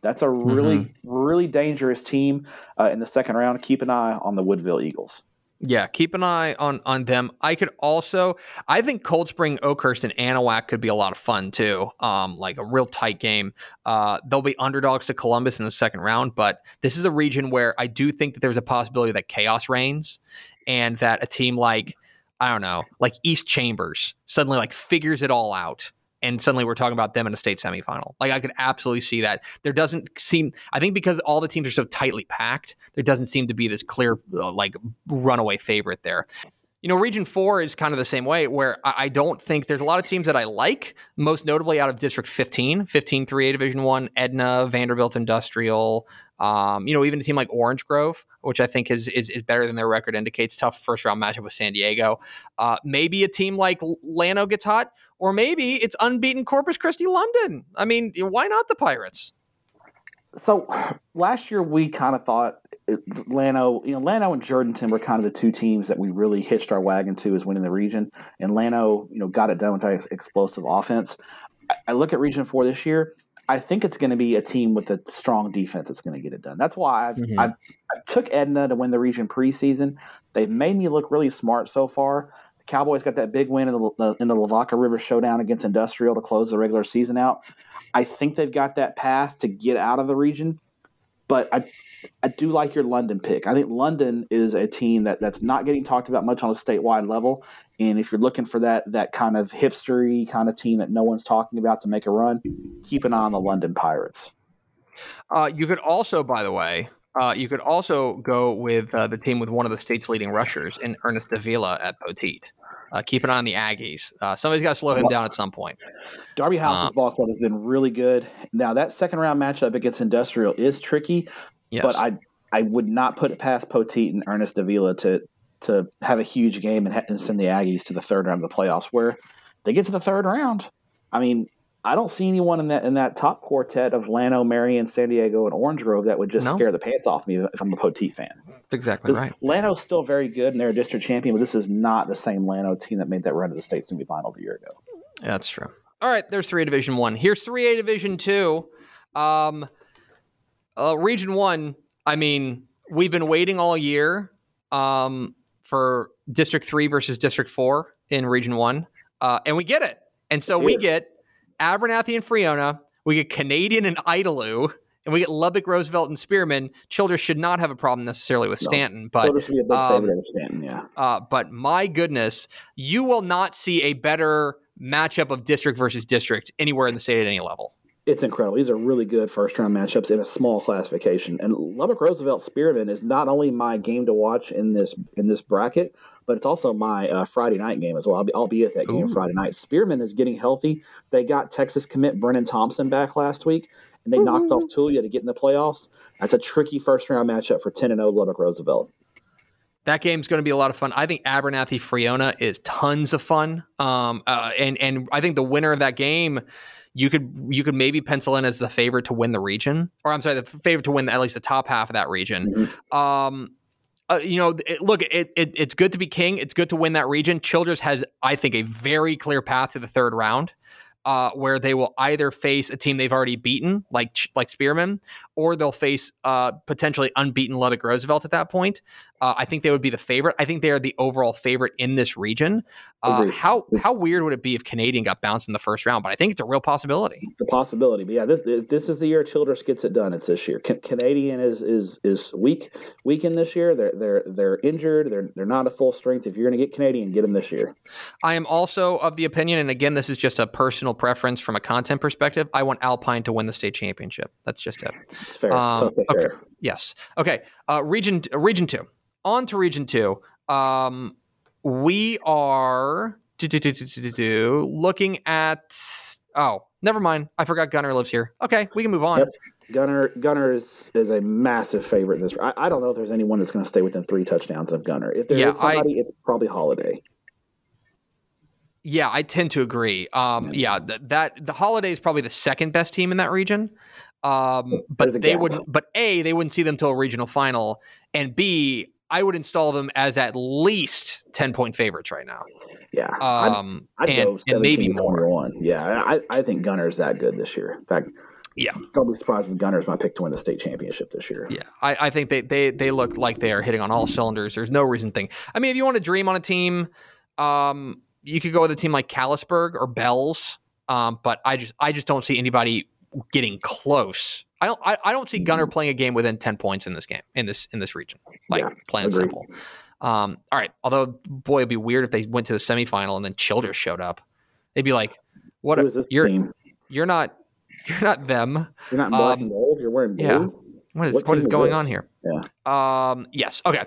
That's a really, mm-hmm. really dangerous team uh, in the second round. Keep an eye on the Woodville Eagles. Yeah, keep an eye on on them. I could also, I think Cold Spring, Oakhurst, and Anahuac could be a lot of fun too. Um, like a real tight game. Uh, they'll be underdogs to Columbus in the second round, but this is a region where I do think that there's a possibility that chaos reigns, and that a team like I don't know, like East Chambers suddenly like figures it all out and suddenly we're talking about them in a state semifinal. Like I could absolutely see that. There doesn't seem, I think, because all the teams are so tightly packed, there doesn't seem to be this clear uh, like runaway favorite there. You know, Region Four is kind of the same way, where I, I don't think there's a lot of teams that I like. Most notably, out of District 15, 15 3A Division One, Edna, Vanderbilt Industrial. Um, you know, even a team like Orange Grove, which I think is, is, is better than their record indicates. Tough first round matchup with San Diego. Uh, maybe a team like Llano gets hot, or maybe it's unbeaten Corpus Christi London. I mean, why not the Pirates? So last year we kind of thought Llano, you know, Llano and Jourdanton were kind of the two teams that we really hitched our wagon to as winning the region, and Llano, you know, got it done with that explosive offense. I, I look at Region Four this year. I think it's going to be a team with a strong defense that's going to get it done. That's why I've, mm-hmm. I've, i took Edna to win the region preseason. They've made me look really smart so far. The Cowboys got that big win in the, in the Lavaca River Showdown against Industrial to close the regular season out. I think they've got that path to get out of the region. But I, I do like your London pick. I think London is a team that, that's not getting talked about much on a statewide level. And if you're looking for that that kind of hipstery kind of team that no one's talking about to make a run, keep an eye on the London Pirates. Uh, you could also, by the way, uh, you could also go with uh, the team with one of the state's leading rushers in Ernest Davila at Poteet. Uh, keep an eye on the Aggies. Uh, somebody's got to slow him down at some point. Darby House's um, ball club has been really good. Now that second round matchup against Industrial is tricky, yes. but I I would not put it past Poteet and Ernest Davila to to have a huge game and, and send the Aggies to the third round of the playoffs, where they get to the third round. I mean, I don't see anyone in that in that top quartet of Llano, Marion, San Diego, and Orange Grove that would just No. scare the pants off me if I'm a Poteet fan. That's exactly right. Llano's still very good and they're a district champion, but this is not the same Llano team that made that run to the state semifinals a year ago. That's true. All right, there's three A Division One. Here's three A Division Two. Um, uh, Region One. I mean, we've been waiting all year um, for District Three versus District Four in Region One, uh, and we get it. And so we get Abernathy and Friona, We get Canadian and Idalou. And we get Lubbock, Roosevelt, and Spearman. Childress should not have a problem necessarily with No. Stanton, but so this would be a big um, Stanton, yeah. uh, but my goodness, you will not see a better matchup of district versus district anywhere in the state at any level. It's incredible. These are really good first round matchups in a small classification. And Lubbock Roosevelt Spearman is not only my game to watch in this in this bracket, but it's also my uh, Friday night game as well. I'll be, I'll be at that game Friday night. Spearman is getting healthy. They got Texas commit Brenen Thompson back last week, and they knocked off Tulia to get in the playoffs. That's a tricky first round matchup for 10 and 0 Lubbock Roosevelt. That game's going to be a lot of fun. I think Abernathy Friona is tons of fun. Um, uh, and and I think the winner of that game, you could you could maybe pencil in as the favorite to win the region, or I'm sorry, the favorite to win at least the top half of that region. Um, uh, you know, it, look, it, it it's good to be king. It's good to win that region. Childress has, I think, a very clear path to the third round. Uh, where they will either face a team they've already beaten, like like Spearman, or they'll face uh, potentially unbeaten Lubbock Roosevelt at that point. Uh, I think they would be the favorite. I think they are the overall favorite in this region. Uh, how how weird would it be if Canadian got bounced in the first round? But I think it's a real possibility. It's a possibility, but yeah, this this is the year Childress gets it done. It's this year. Ca- Canadian is is is weak weak in this year. They're they're they're injured. They're they're not at full strength. If you're going to get Canadian, get them this year. I am also of the opinion, and again, this is just a personal preference from a content perspective. I want Alpine to win the state championship. That's just it. It's fair. Um, but okay. fair. Yes. Okay. Uh, region uh, region two. On to region two. Um, we are do, do, do, looking at. Oh, never mind. I forgot Gunter lives here. Okay, we can move on. Yep. Gunter Gunter is, is a massive favorite in this. I, I don't know if there's anyone that's going to stay within three touchdowns of Gunter. If there is Yeah, I- somebody, it's probably Holliday. Yeah, I tend to agree. Um, yeah, th- that the Holliday is probably the second best team in that region. Um, but they wouldn't. But a, they wouldn't see them till a regional final, and b, I would install them as at least ten point favorites right now. Yeah, I'd, Um, I'd and, go and maybe more. 21. Yeah, I, I think Gunter's that good this year. In fact, Yeah. don't be surprised if Gunter's my pick to win the state championship this year. Yeah, I, I think they, they they look like they are hitting on all cylinders. There's no reason to think. I mean, if you want to dream on a team, um, you could go with a team like Callisburg or Bells. Um, but I just I just don't see anybody getting close. I don't I, I don't see Gunter playing a game within ten points in this game in this in this region. Like Mm-hmm. Yeah, plain and simple. Um, all right. Although boy, it'd be weird if they went to the semifinal and then Childress showed up. They'd be like, "What? A- this you're team? you're not you're not them." You're not black um, and gold. You're wearing blue. yeah. What is What what is going on here? Yeah. Um, yes. Okay.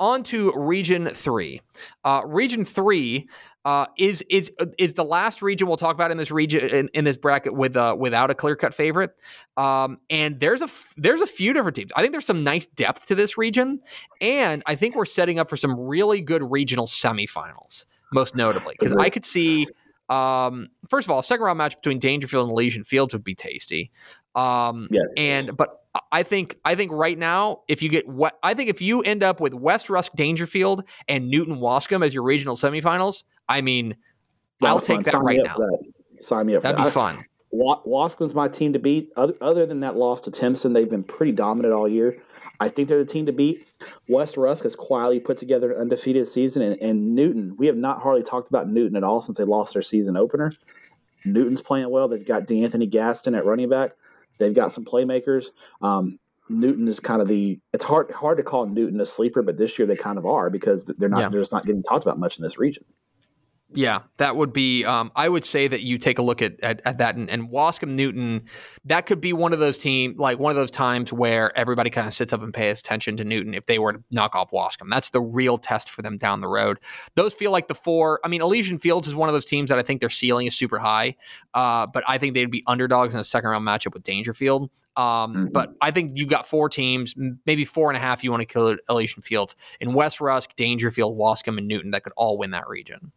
On to Region Three. Uh, region Three uh, is is is the last region we'll talk about in this region in, in this bracket with uh, without a clear cut favorite. Um, and there's a f- there's a few different teams. I think there's some nice depth to this region, and I think we're setting up for some really good regional semifinals. Most notably, because I could see. Um, first of all, a second round match between Daingerfield and Elysian Fields would be tasty. Um, Yes. and but I think I think right now, if you get what I think if you end up with West Rusk Daingerfield and Newton Waskom as your regional semifinals, I mean, I'll That's fun. take that Sign right now. that. Sign me up. That'd be that. fun. Wa- Waskom's my team to beat. Other, other than that loss to Timpson, they've been pretty dominant all year. I think they're the team to beat. West Rusk has quietly put together an undefeated season, and, and Newton. We have not hardly talked about Newton at all since they lost their season opener. Newton's playing well. They've got D'Anthony Gaston at running back. They've got some playmakers. Um, Newton is kind of the. It's hard hard to call Newton a sleeper, but this year they kind of are because they're not. Yeah. They're just not getting talked about much in this region. Yeah, that would be. Um, I would say that you take a look at at, at that and, and Waskom Newton. That could be one of those team, like one of those times where everybody kind of sits up and pays attention to Newton if they were to knock off Waskom. That's the real test for them down the road. Those feel like the four. I mean, Elysian Fields is one of those teams that I think their ceiling is super high, uh, but I think they'd be underdogs in a second round matchup with Daingerfield. Um, Mhm. But I think you've got four teams, maybe four and a half. You want to kill Elysian Fields in West Rusk, Daingerfield, Waskom, and Newton that could all win that region.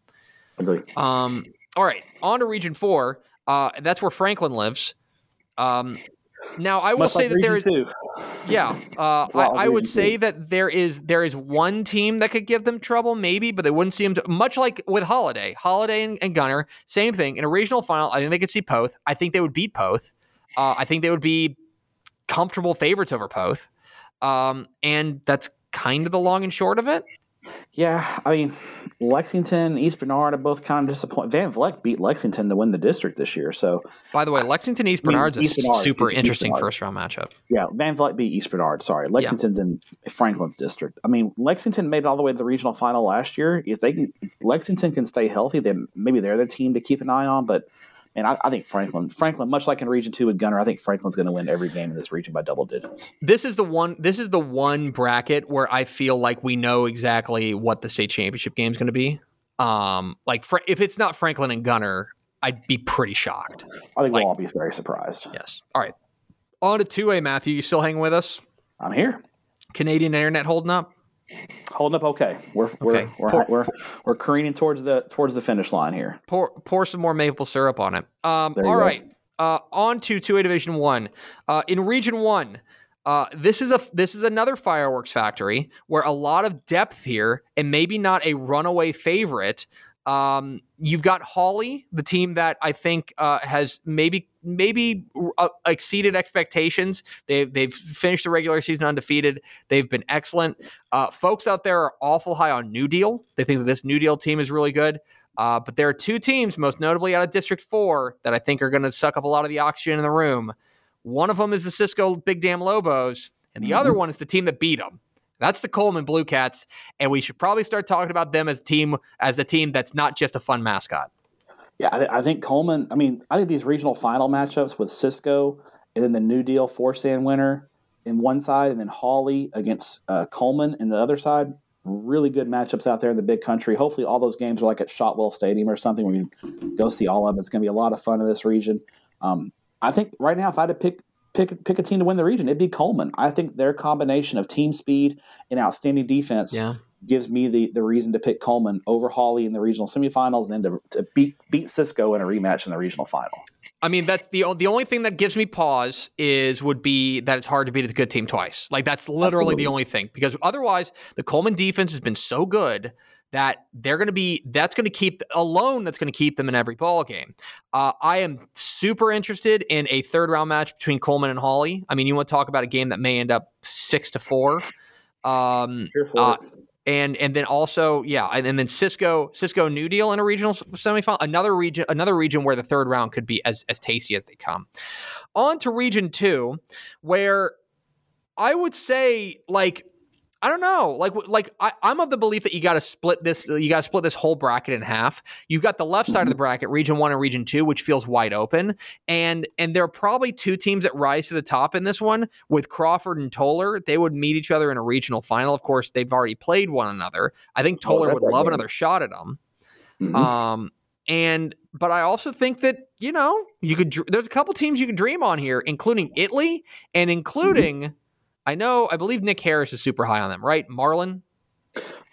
Agree. Um, all right, on to Region Four. Uh, that's where Franklin lives. Um, now I will Much say like that there is, Two. yeah, uh, It's a lot I, I would say Two. that there is there is one team that could give them trouble, maybe, but they wouldn't see them. To, much like with Holliday, Holliday and, and Gunter, same thing in a regional final. I think they could see Poth. I think they would beat Poth. Uh, I think they would be comfortable favorites over Poth, um, and that's kind of the long and short of it. Yeah, I mean, Lexington, East Bernard are both kind of disappointed. Van Vleck beat Lexington to win the district this year, so By the way, Lexington East I mean, Bernard's a East Bernard, super East interesting Bernard. first round matchup. yeah, Van Vleck beat East Bernard. Sorry, Lexington's in Franklin's district. I mean, Lexington made it all the way to the regional final last year. If they can, if Lexington can stay healthy, then maybe they're the team to keep an eye on. But and I, I think Franklin, Franklin, much like in Region Two with Gunter, I think Franklin's going to win every game in this region by double digits. This is the one. This is the one bracket where I feel like we know exactly what the state championship game is going to be. Um, like Fra- if it's not Franklin and Gunter, I'd be pretty shocked. I think Like- we'll all be very surprised. Yes. All right. On to two A, Matthew. You still hanging with us? I'm here. Canadian internet holding up? Holding up okay. We're we're Okay. we're, Poor- we're, we're careening towards the towards the finish line here. Pour pour some more maple syrup on it. Um, all go. right. Uh, on to two A Division One. Uh, in Region One, uh, this is a this is another fireworks factory where a lot of depth here, and maybe not a runaway favorite. Um, you've got Hawley, the team that I think uh, has maybe maybe uh, exceeded expectations. They've they've finished the regular season undefeated. They've been excellent. Uh, folks out there are awful high on New Deal. They think that this New Deal team is really good. Uh, but there are two teams, most notably out of District 4, that I think are going to suck up a lot of the oxygen in the room. One of them is the Cisco Big Damn Lobos, and the other one is the team that beat them. That's the Coleman Blue Cats, and we should probably start talking about them as a team as a team that's not just a fun mascot. Yeah, I, th- I think Coleman. I mean, I think these regional final matchups with Cisco and then the New Deal four stand winner in one side, and then Hawley against uh, Coleman in the other side. Really good matchups out there in the big country. Hopefully, all those games are like at Shotwell Stadium or something where you can go see all of them. It's going to be a lot of fun in this region. Um, I think right now, if I had to pick pick pick a team to win the region, it'd be Coleman. I think their combination of team speed and outstanding defense Yeah. gives me the, the reason to pick Coleman over Hawley in the regional semifinals and then to, to beat beat Cisco in a rematch in the regional final. I mean, that's the the only thing that gives me pause is would be that it's hard to beat a good team twice. Like that's literally Absolutely. the only thing because otherwise the Coleman defense has been so good that they're going to be that's going to keep alone that's going to keep them in every ball game. Uh, I am super interested in a third round match between Coleman and Hawley. I mean, you want to talk about a game that may end up six to four. Um, Uh, and and then also yeah, and, and then Cisco Cisco New Deal in a regional semifinal, another region another region where the third round could be as as tasty as they come. On to region two, where I would say like I don't know, like like I, I'm of the belief that you got to split this you got to split this whole bracket in half. You've got the left side of the bracket, region one and region two, which feels wide open, and and there are probably two teams that rise to the top in this one with Crawford and Tolar. They would meet each other in a regional final. Of course, they've already played one another. I think Oh, Tolar that would love game? another shot at them. Mhm. Um, and but I also think that you know you could. dr- There's a couple teams you can dream on here, including Italy and including. I know. I believe Nick Harris is super high on them, right? Marlin.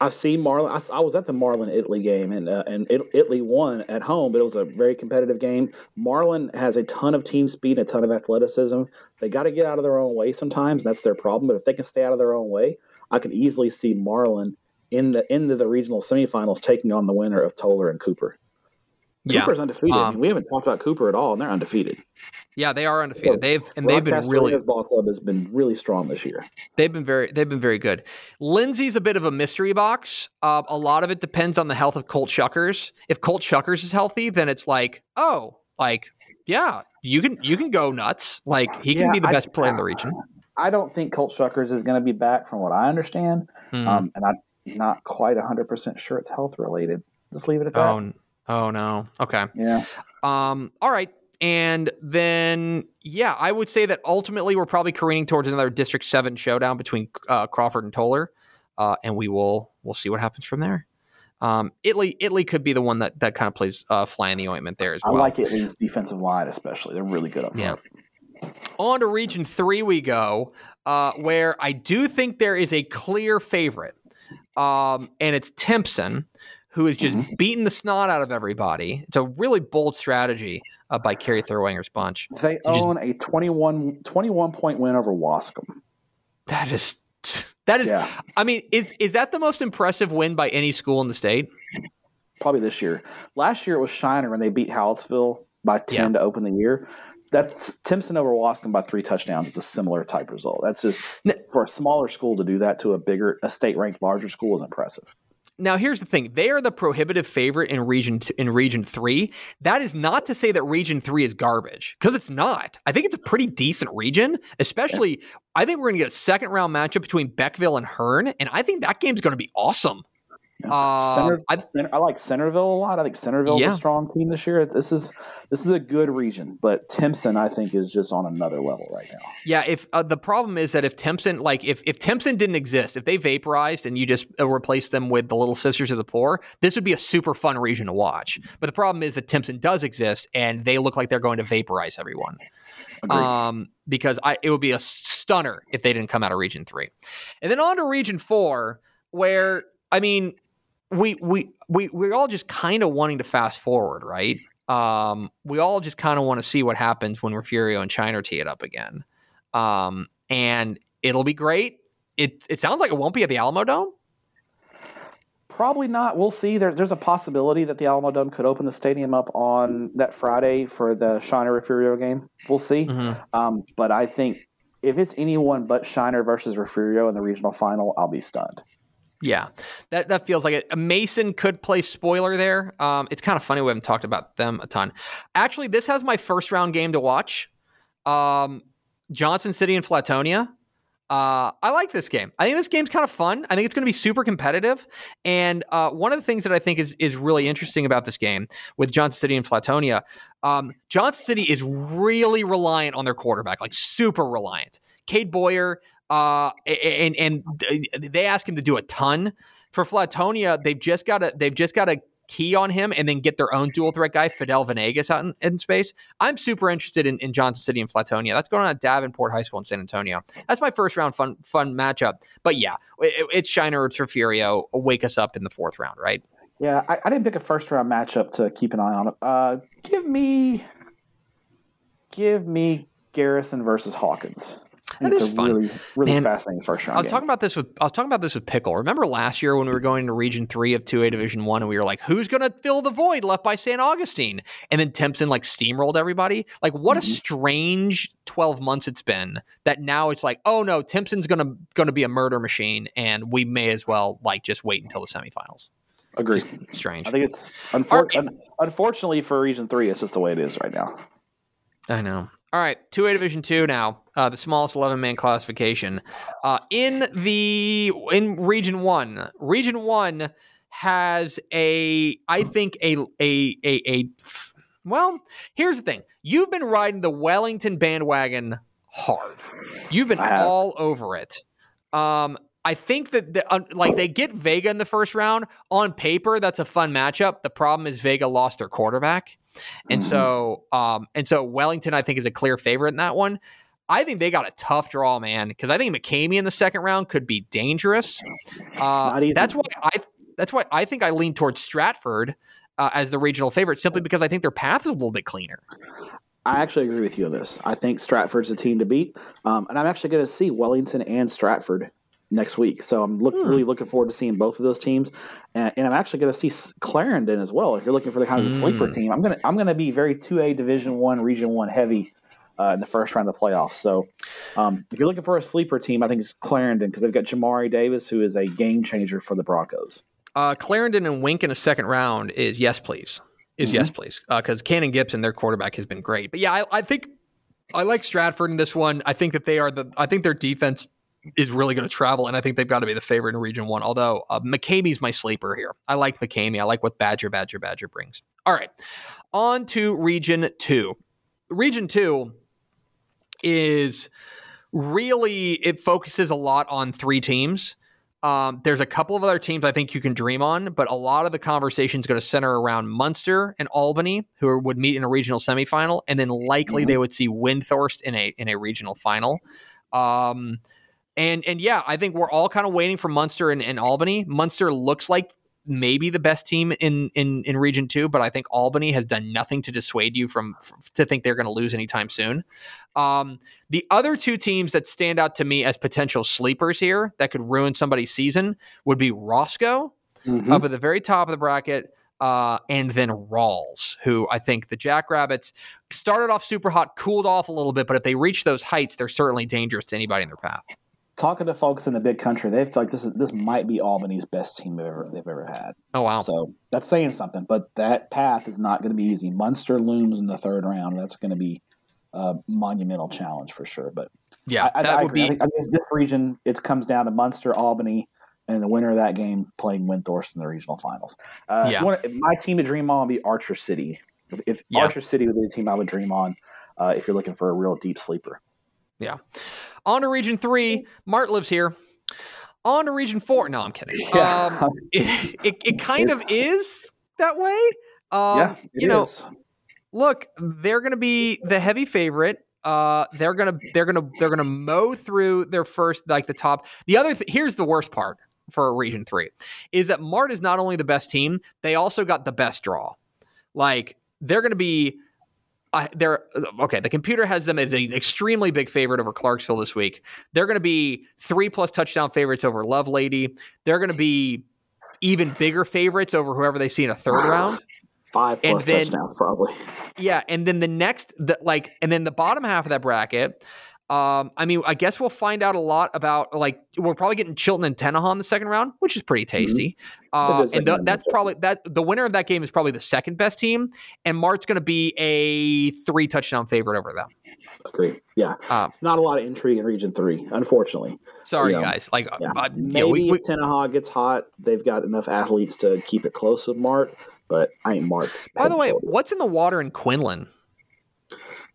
I've seen Marlin. I was at the Marlin Italy game, and uh, and it, Italy won at home, but it was a very competitive game. Marlin has a ton of team speed, and a ton of athleticism. They got to get out of their own way sometimes. And that's their problem. But if they can stay out of their own way, I could easily see Marlin in the into the regional semifinals taking on the winner of Tolar and Cooper. Cooper's undefeated. I Um, mean, we haven't talked about Cooper at all, and they're undefeated. Yeah, they are undefeated. So, They've and they've been really Arenas ball club has been really strong this year. they've been very they've been very good. Lindsay's a bit of a mystery box. Uh, a lot of it depends on the health of Colt Shuckers. If Colt Shuckers is healthy, then it's like oh, like yeah, you can you can go nuts. Like he can Yeah, be the I- best player in the region. I don't think Colt Shuckers is going to be back, from what I understand. Hmm. Um, and I'm not quite 100% sure it's health related. Just leave it at that. oh, oh no. Okay. Yeah. Um, all right. And then, yeah, I would say that ultimately we're probably careening towards another District Seven showdown between uh, Crawford and Tolar, uh, and we will we'll see what happens from there. Um, Italy, Italy could be the one that that kind of plays uh, fly in the ointment there as well. I like Italy's defensive line, especially. They're really good up Yeah. On to Region Three we go, uh, where I do think there is a clear favorite, um, and it's Timpson, who is just mm-hmm. beating the snot out of everybody. It's a really bold strategy uh, by Kerry Thurwanger's bunch. They own just, a 21, 21 point win over Waskom. That is that is yeah. I mean, is is that the most impressive win by any school in the state? Probably this year. Last year it was Shiner when they beat Hallettsville by 10 yeah. to open the year. That's Timpson over Waskom by three touchdowns. It's a similar type result. That's just for a smaller school to do that to a bigger, a state ranked larger school is impressive. Now here's the thing: they are the prohibitive favorite in region t- in region three. That is not to say that region three is garbage because it's not. I think it's a pretty decent region, especially. I think we're going to get a second round matchup between Beckville and Hearne, and I think that game's going to be awesome. Uh, Center, I, I, like Centerville a lot. I think Centerville's yeah. a strong team this year. This is this is a good region, but Timpson I think is just on another level right now. Yeah, if uh, the problem is that if Timpson like if if Timpson didn't exist, if they vaporized and you just uh, replaced them with the Little Sisters of the Poor, this would be a super fun region to watch. But the problem is that Timpson does exist, and they look like they're going to vaporize everyone. Agreed. Um, because I it would be a stunner if they didn't come out of Region Three, and then on to Region Four, where I mean we we we we're all just kind of wanting to fast forward, right? Um, we all just kind of want to see what happens when Refugio and Shiner tee it up again. Um, and it'll be great. It it sounds like it won't be at the Alamodome. Probably not. We'll see. There, there's a possibility that the Alamodome could open the stadium up on that Friday for the Shiner Refugio game. We'll see. Mm-hmm. Um, but I think if it's anyone but Shiner versus Refugio in the regional final, I'll be stunned. Yeah, that that feels like it. Mason could play spoiler there. Um, it's kind of funny we haven't talked about them a ton. Actually, this has my first round game to watch. Um, Johnson City and Flatonia. Uh, I like this game. I think this game's kind of fun. I think it's going to be super competitive. And uh, one of the things that I think is is really interesting about this game with Johnson City and Flatonia, um, Johnson City is really reliant on their quarterback, like super reliant. Cade Boyer uh, and and they ask him to do a ton for Flatonia. They've just got to they've just got to key on him and then get their own dual threat guy, Fidel Venegas, out in, in space. I'm super interested in, in, Johnson City and Flatonia. That's going on at Davenport High School in San Antonio. That's my first round fun fun matchup. But yeah, it, it's Shiner or Refugio. Wake us up in the fourth round, right? Yeah, I, I, didn't pick a first round matchup to keep an eye on. Uh, give me, give me Garrison versus Hawkins. That it's is fun. Really, really Man, fascinating first round. I was game. talking about this with I was talking about this with Pickle. Remember last year when we were going to Region Three of Two A Division One, and we were like, "Who's going to fill the void left by St. Augustine?" And then Timpson like steamrolled everybody. Like, what mm-hmm. a strange twelve months it's been. That now it's like, oh no, Timpson's going to going to be a murder machine, and we may as well like just wait until the semifinals. Agree. Strange. I think it's unfor- un- unfortunately for Region Three, it's just the way it is right now. I know. All right, two A Division Two now, uh, the smallest eleven man classification. Uh, in the in Region One, Region One has a, I think a a a, a well. Here's the thing: you've been riding the Wellington bandwagon hard. You've been all over it. Um, I think that the, uh, like they get Vega in the first round. On paper, that's a fun matchup. The problem is Vega lost their quarterback. And mm-hmm. so, um, and so Wellington, I think, is a clear favorite in that one. I think they got a tough draw, man, because I think McCamey in the second round could be dangerous. Uh, that's why I that's why I think I lean towards Stratford uh, as the regional favorite, simply because I think their path is a little bit cleaner. I actually agree with you on this. I think Stratford's a team to beat, um, and I'm actually going to see Wellington and Stratford next week. So I'm look, hmm. really looking forward to seeing both of those teams, and, and I'm actually going to see Clarendon as well. If you're looking for the kind of mm. sleeper team, I'm gonna I'm gonna be very two A Division One Region One heavy. Uh, in the first round of the playoffs. So, um, if you're looking for a sleeper team, I think it's Clarendon because they've got Jamari Davis, who is a game changer for the Broncos. Uh, Clarendon and Wink in a second round is yes, please. Is mm-hmm. yes, please. Because uh, Cannon Gibson, their quarterback, has been great. But yeah, I, I think I like Stratford in this one. I think that they are the. I think their defense is really going to travel, and I think they've got to be the favorite in Region One. Although uh, McCamey's my sleeper here. I like McCamey. I like what Badger, Badger, Badger brings. All right, on to Region Two. Region Two is really it focuses a lot on three teams. Um, there's a couple of other teams I think you can dream on, but a lot of the conversation is going to center around Muenster and Albany, who would meet in a regional semifinal, and then likely mm-hmm. they would see Windthorst in a in a regional final. Um, and and yeah, I think we're all kind of waiting for Muenster and, and Albany. Muenster looks like maybe the best team in in in Region Two, but I think Albany has done nothing to dissuade you from, from to think they're going to lose anytime soon. Um, the other two teams that stand out to me as potential sleepers here that could ruin somebody's season would be Roscoe mm-hmm. up at the very top of the bracket. Uh, and then Ralls, who I think the Jackrabbits started off super hot, cooled off a little bit, but if they reach those heights, they're certainly dangerous to anybody in their path talking to folks in the big country, they feel like this is this might be Albany's best team they've ever they've ever had. Oh wow! So that's saying something. But that path is not going to be easy. Muenster looms in the third round. That's going to be a monumental challenge for sure. But yeah, I, that I, would agree. be. I think, this region it comes down to Muenster, Albany, and the winner of that game playing Windthorst in the regional finals. Uh, yeah. Want, my team to dream on would be Archer City. If, if yeah. Archer City would be the team I would dream on, uh, if you're looking for a real deep sleeper. Yeah. On to Region Three. Mart lives here. On to Region Four. No, I'm kidding. Yeah. Um, it, it, it, kind it's, of is that way. Um, yeah, you know, is. look, they're going to be the heavy favorite. Uh, they're gonna they're gonna they're gonna mow through their first like the top. The other th- here's the worst part for Region Three is that Mart is not only the best team, they also got the best draw. Like they're going to be I, they're okay. The computer has them as an extremely big favorite over Clarksville this week. They're going to be three plus touchdown favorites over Lovelady. They're going to be even bigger favorites over whoever they see in a third round. Five plus and then, touchdowns, probably. Yeah, and then the next, the, like, and then the bottom half of that bracket, um, I mean, I guess we'll find out a lot about like we're probably getting Chilton and Tenaha in the second round, which is pretty mm-hmm. tasty. Mm-hmm. Uh, and that's probably that the winner of that game is probably the second best team, and Mart's going to be a three touchdown favorite over them. Agree. Yeah, um, not a lot of intrigue in Region Three, unfortunately. Sorry, you know, guys. Like yeah. uh, maybe yeah, we, Tenaha gets hot, they've got enough athletes to keep it close with Mart. But I ain't Mart's. By the way, what's in the water in Quinlan?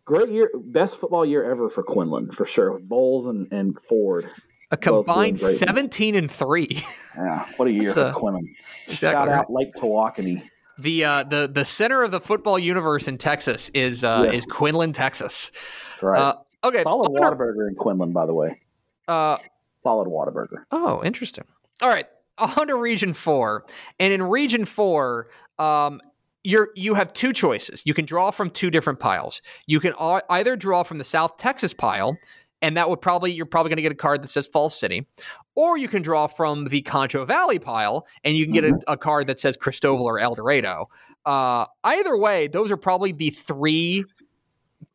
Great year, best football year ever for Quinlan for sure. Boles and, and Ford. A combined seventeen and three. Yeah, what a year That's for a, Quinlan. Exactly Shout right. out Lake Tawakoni. The uh, the the center of the football universe in Texas is uh, yes. is Quinlan, Texas. That's right. Uh, okay. Solid Whataburger in Quinlan, by the way. Uh, Solid Whataburger. Oh, interesting. All right. On to Region Four, and in Region Four, um, you're you have two choices. You can draw from two different piles. You can either draw from the South Texas pile, and that would probably you're probably going to get a card that says Falls City, or you can draw from the Concho Valley pile, and you can get mm-hmm. a, a, card that says Christoval or Eldorado. Uh, either way, those are probably the three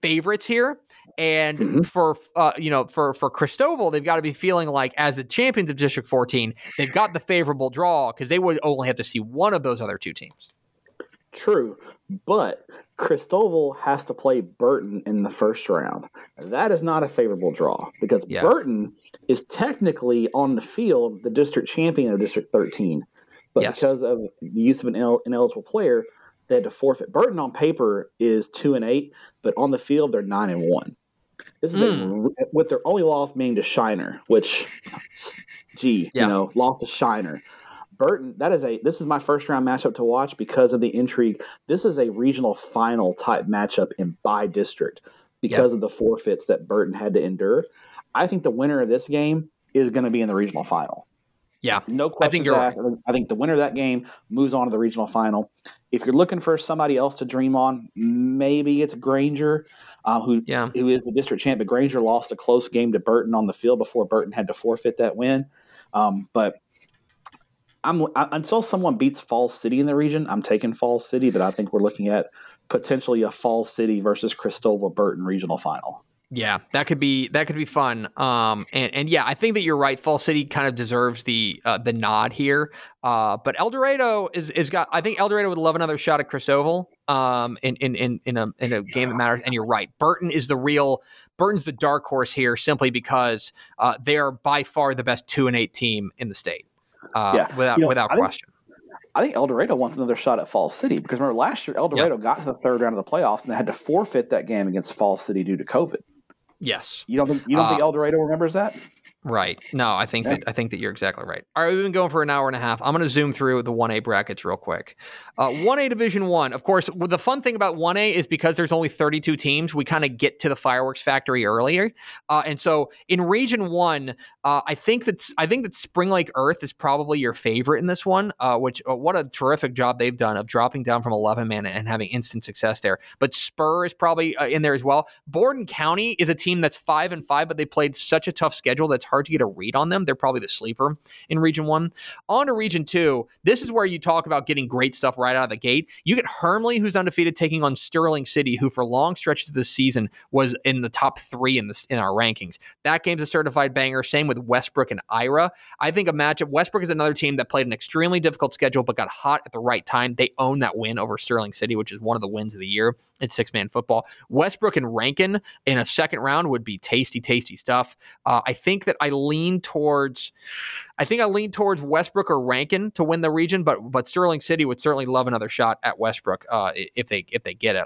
favorites here. And mm-hmm. for uh, you know for for Christoval, they've got to be feeling like as the champions of District 14, they've got the favorable draw because they would only have to see one of those other two teams. True, but Christoval has to play Burton in the first round. That is not a favorable draw because yeah. Burton is technically on the field the district champion of District 13. But yes. because of the use of an ineligible player, they had to forfeit. Burton on paper is two and eight, but on the field they're nine and one. This is mm. a, with their only loss being to Shiner, which, gee, yeah. you know, lost to Shiner. Burton, that is a this is my first round matchup to watch because of the intrigue. This is a regional final type matchup in by district because yep. of the forfeits that Burton had to endure. I think the winner of this game is going to be in the regional final. Yeah, no question. I think you're asked. Right. I think the winner of that game moves on to the regional final. If you're looking for somebody else to dream on, maybe it's Granger, uh, who yeah. who is the district champ. But Granger lost a close game to Burton on the field before Burton had to forfeit that win. Um, but I'm I, until someone beats Falls City in the region, I'm taking Falls City, but I think we're looking at potentially a Falls City versus Christoval Burton regional final. Yeah, that could be that could be fun. Um, and and yeah, I think that you're right. Falls City kind of deserves the uh, the nod here. Uh, but Eldorado is is got. I think Eldorado would love another shot at Christoval. Um, in in in in a in a game that matters. And you're right. Burton is the real. Burton's the dark horse here, simply because uh, they are by far the best two and eight team in the state uh, yeah. without you know, without I question. Think, I think Eldorado wants another shot at Falls City because remember last year Eldorado yep. got to the third round of the playoffs and they had to forfeit that game against Falls City due to COVID. Yes. You don't think you don't uh, think Eldorado remembers that? Right. No, I think yeah. that I think that you're exactly right. All right, we've been going for an hour and a half. I'm going to zoom through the 1A brackets real quick. Uh, 1A Division 1. Of course, the fun thing about 1A is because there's only 32 teams, we kind of get to the fireworks factory earlier. Uh, and so in Region 1, uh, I think that I think that Spring Lake Earth is probably your favorite in this one, uh, which uh, what a terrific job they've done of dropping down from 11 man and having instant success there. But Spur is probably uh, in there as well. Borden County is a team that's 5 and 5, but they played such a tough schedule that's hard to get a read on them. They're probably the sleeper in Region 1. On to Region 2, this is where you talk about getting great stuff right out of the gate. You get Hermleigh, who's undefeated, taking on Sterling City, who for long stretches of the season was in the top three in, in our rankings. That game's a certified banger. Same with Westbrook and Ira. I think a matchup, Westbrook is another team that played an extremely difficult schedule but got hot at the right time. They own that win over Sterling City, which is one of the wins of the year in six man football. Westbrook and Rankin in a second round would be tasty, tasty stuff. Uh, I think that I lean towards I think I lean towards Westbrook or Rankin to win the region, but but Sterling City would certainly love another shot at Westbrook uh, if they if they get it.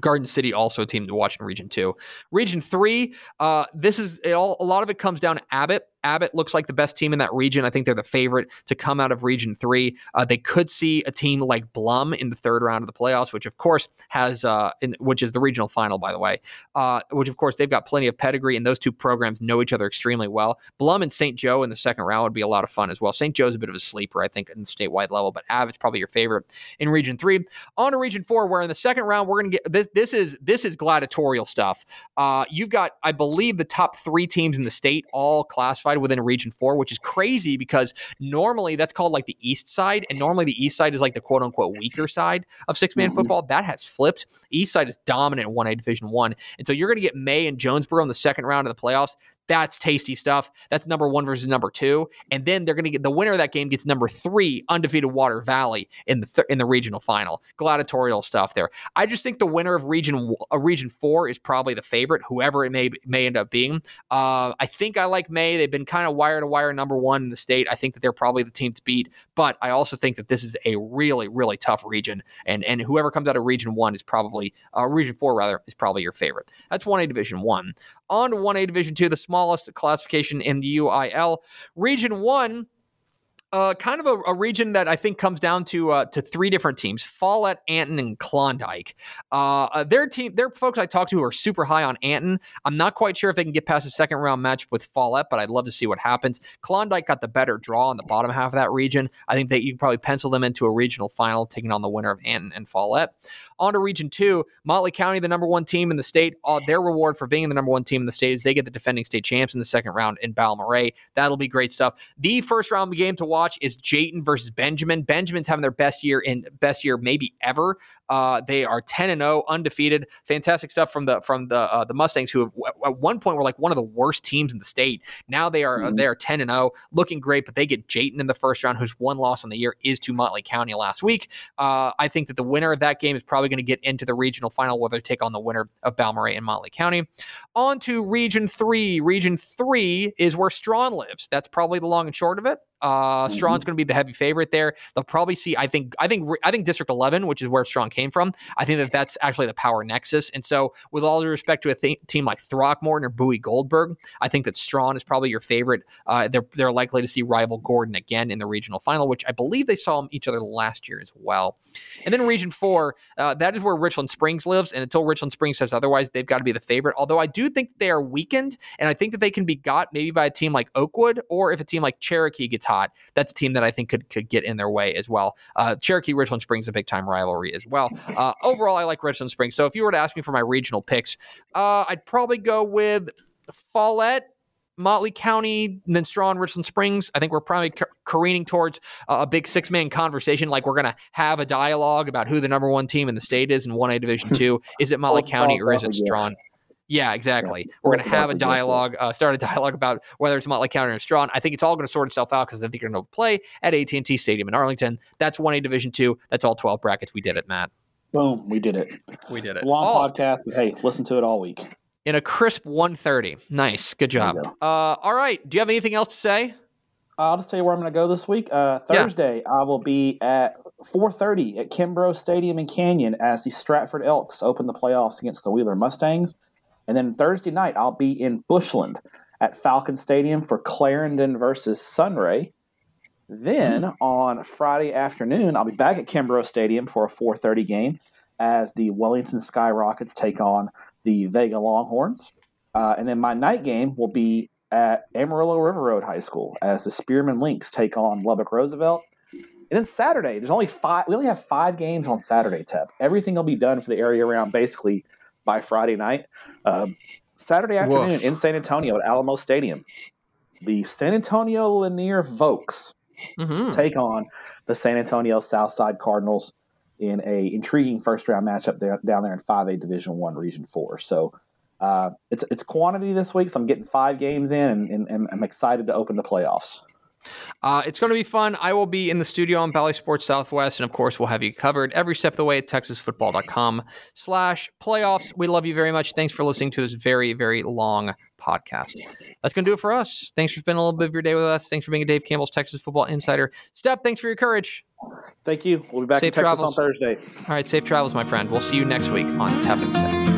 Garden City also a team to watch in Region Two. Region Three, uh, this is all, a lot of it comes down to Abbott. Abbott looks like the best team in that region. I think they're the favorite to come out of Region Three. Uh, they could see a team like Blum in the third round of the playoffs, which of course has, uh, in, which is the regional final, by the way. Uh, which of course they've got plenty of pedigree, and those two programs know each other extremely well. Blum and St. Joe in the second round would be a lot of fun as well. St. Joe's a bit of a sleeper, I think, in the statewide level, but Abbott's probably your favorite in Region Three. On to Region Four, where in the second round we're going to get this. This is this is gladiatorial stuff. Uh, you've got, I believe, the top three teams in the state all classified within Region Four, which is crazy because normally that's called like the East Side, and normally the East Side is like the quote unquote weaker side of six man mm-hmm. football. That has flipped. East Side is dominant in one A Division One, and so you're going to get May and Jonesboro in the second round of the playoffs. That's tasty stuff. That's number one versus number two, and then they're going to get the winner of that game gets number three, undefeated Water Valley in the th- in the regional final. Gladiatorial stuff there. I just think the winner of region uh, region four is probably the favorite, whoever it may may end up being. Uh, I think I like May. They've been kind of wire to wire number one in the state. I think that they're probably the team to beat, but I also think that this is a really really tough region, and and whoever comes out of region one is probably uh, region four rather is probably your favorite. That's one A Division one. On to one A Division two, the smallest classification in the UIL. Region one uh, kind of a, a, region that I think comes down to uh, to three different teams: Follett, Anton, and Klondike. Uh, uh, their team, their folks I talked to are super high on Anton. I'm not quite sure if they can get past the second round match with Follett, but I'd love to see what happens. Klondike got the better draw in the bottom half of that region. I think that you can probably pencil them into a regional final, taking on the winner of Anton and Follett. On to Region Two, Motley County, the number one team in the state. Uh, their reward for being the number one team in the state is they get the defending state champs in the second round in Balmorhea. That'll be great stuff. The first round game to watch watch is Jayton versus Benjamin. Benjamin's having their best year in best year maybe ever. Uh, they are 10 and 0, undefeated. Fantastic stuff from the from the uh, the Mustangs, who have, at one point were like one of the worst teams in the state. Now they are mm-hmm. they are 10 and 0, looking great. But they get Jayton in the first round, whose one loss on the year is to Motley County last week. Uh, I think that the winner of that game is probably going to get into the regional final, whether they take on the winner of Balmorhea and Motley County. On to Region Three. Region Three is where Strawn lives. That's probably the long and short of it. Uh, mm-hmm. Strawn's going to be the heavy favorite there. They'll probably see. I think. I think. I think District 11, which is where Strawn came from. I think that that's actually the power nexus. And so, with all due respect to a th- team like Throckmorton or Bowie Gold-Burg, I think that Strawn is probably your favorite. Uh, they're they're likely to see rival Gordon again in the regional final, which I believe they saw them each other last year as well. And then Region Four, uh, that is where Richland Springs lives. And until Richland Springs says otherwise, they've got to be the favorite. Although I do think they are weakened, and I think that they can be got maybe by a team like Oakwood or if a team like Cherokee gets hot, that's a team that I think could could get in their way as well. Uh, Cherokee Richland Springs a big time rivalry as well. Uh, overall, I like Richland Springs. So if you were to ask me for my regional picks, uh, I'd probably go with Follett. Motley County, and then Strawn, Richland Springs. I think we're probably careening towards a big six man conversation. Like we're going to have a dialogue about who the number one team in the state is in 1A Division two. Is it Motley County or is it Strawn? Yeah, exactly. Yeah. We're going to have a dialogue, uh, start a dialogue about whether it's Motley County or Strawn. I think it's all going to sort itself out because I think you're going to play at AT&T Stadium in Arlington. That's 1A Division 2. That's all 12 brackets. We did it, Matt. Boom. We did it. We did it. long oh. podcast, but hey, listen to it all week. In a crisp 130. Nice. Good job. Go. Uh, all right. Do you have anything else to say? I'll just tell you where I'm going to go this week. Uh, Thursday, yeah. I will be at 4:30 at Kimbrough Stadium in Canyon as the Stratford Elks open the playoffs against the Wheeler Mustangs. And then Thursday night, I'll be in Bushland at Falcon Stadium for Clarendon versus Sunray. Then mm-hmm. on Friday afternoon, I'll be back at Kimbrough Stadium for a 4:30 game as the Wellington Skyrockets take on the Vega Longhorns. Uh, and then my night game will be at Amarillo River Road High School as the Spearman Lynx take on Lubbock Roosevelt. And then Saturday, there's only five. We only have five games on Saturday. Tep. Everything will be done for the area around basically by Friday night. Um, Saturday afternoon Woof. in San Antonio at Alamo Stadium, the San Antonio Lanier Voks mm-hmm. take on the San Antonio Southside Cardinals in a intriguing first round matchup there down there in 5A Division One Region Four. So uh, it's it's quantity this week, so I'm getting five games in, and, and, and I'm excited to open the playoffs. Uh, it's going to be fun. I will be in the studio on Bally Sports Southwest, and of course, we'll have you covered every step of the way at texasfootball.com slash playoffs. We love you very much. Thanks for listening to this very, very long podcast. That's going to do it for us. Thanks for spending a little bit of your day with us. Thanks for being a Dave Campbell's Texas Football Insider. Stepp, thanks for your courage. Thank you. We'll be back safe in Texas travels. on Thursday. All right, safe travels, my friend. We'll see you next week on and Stepp.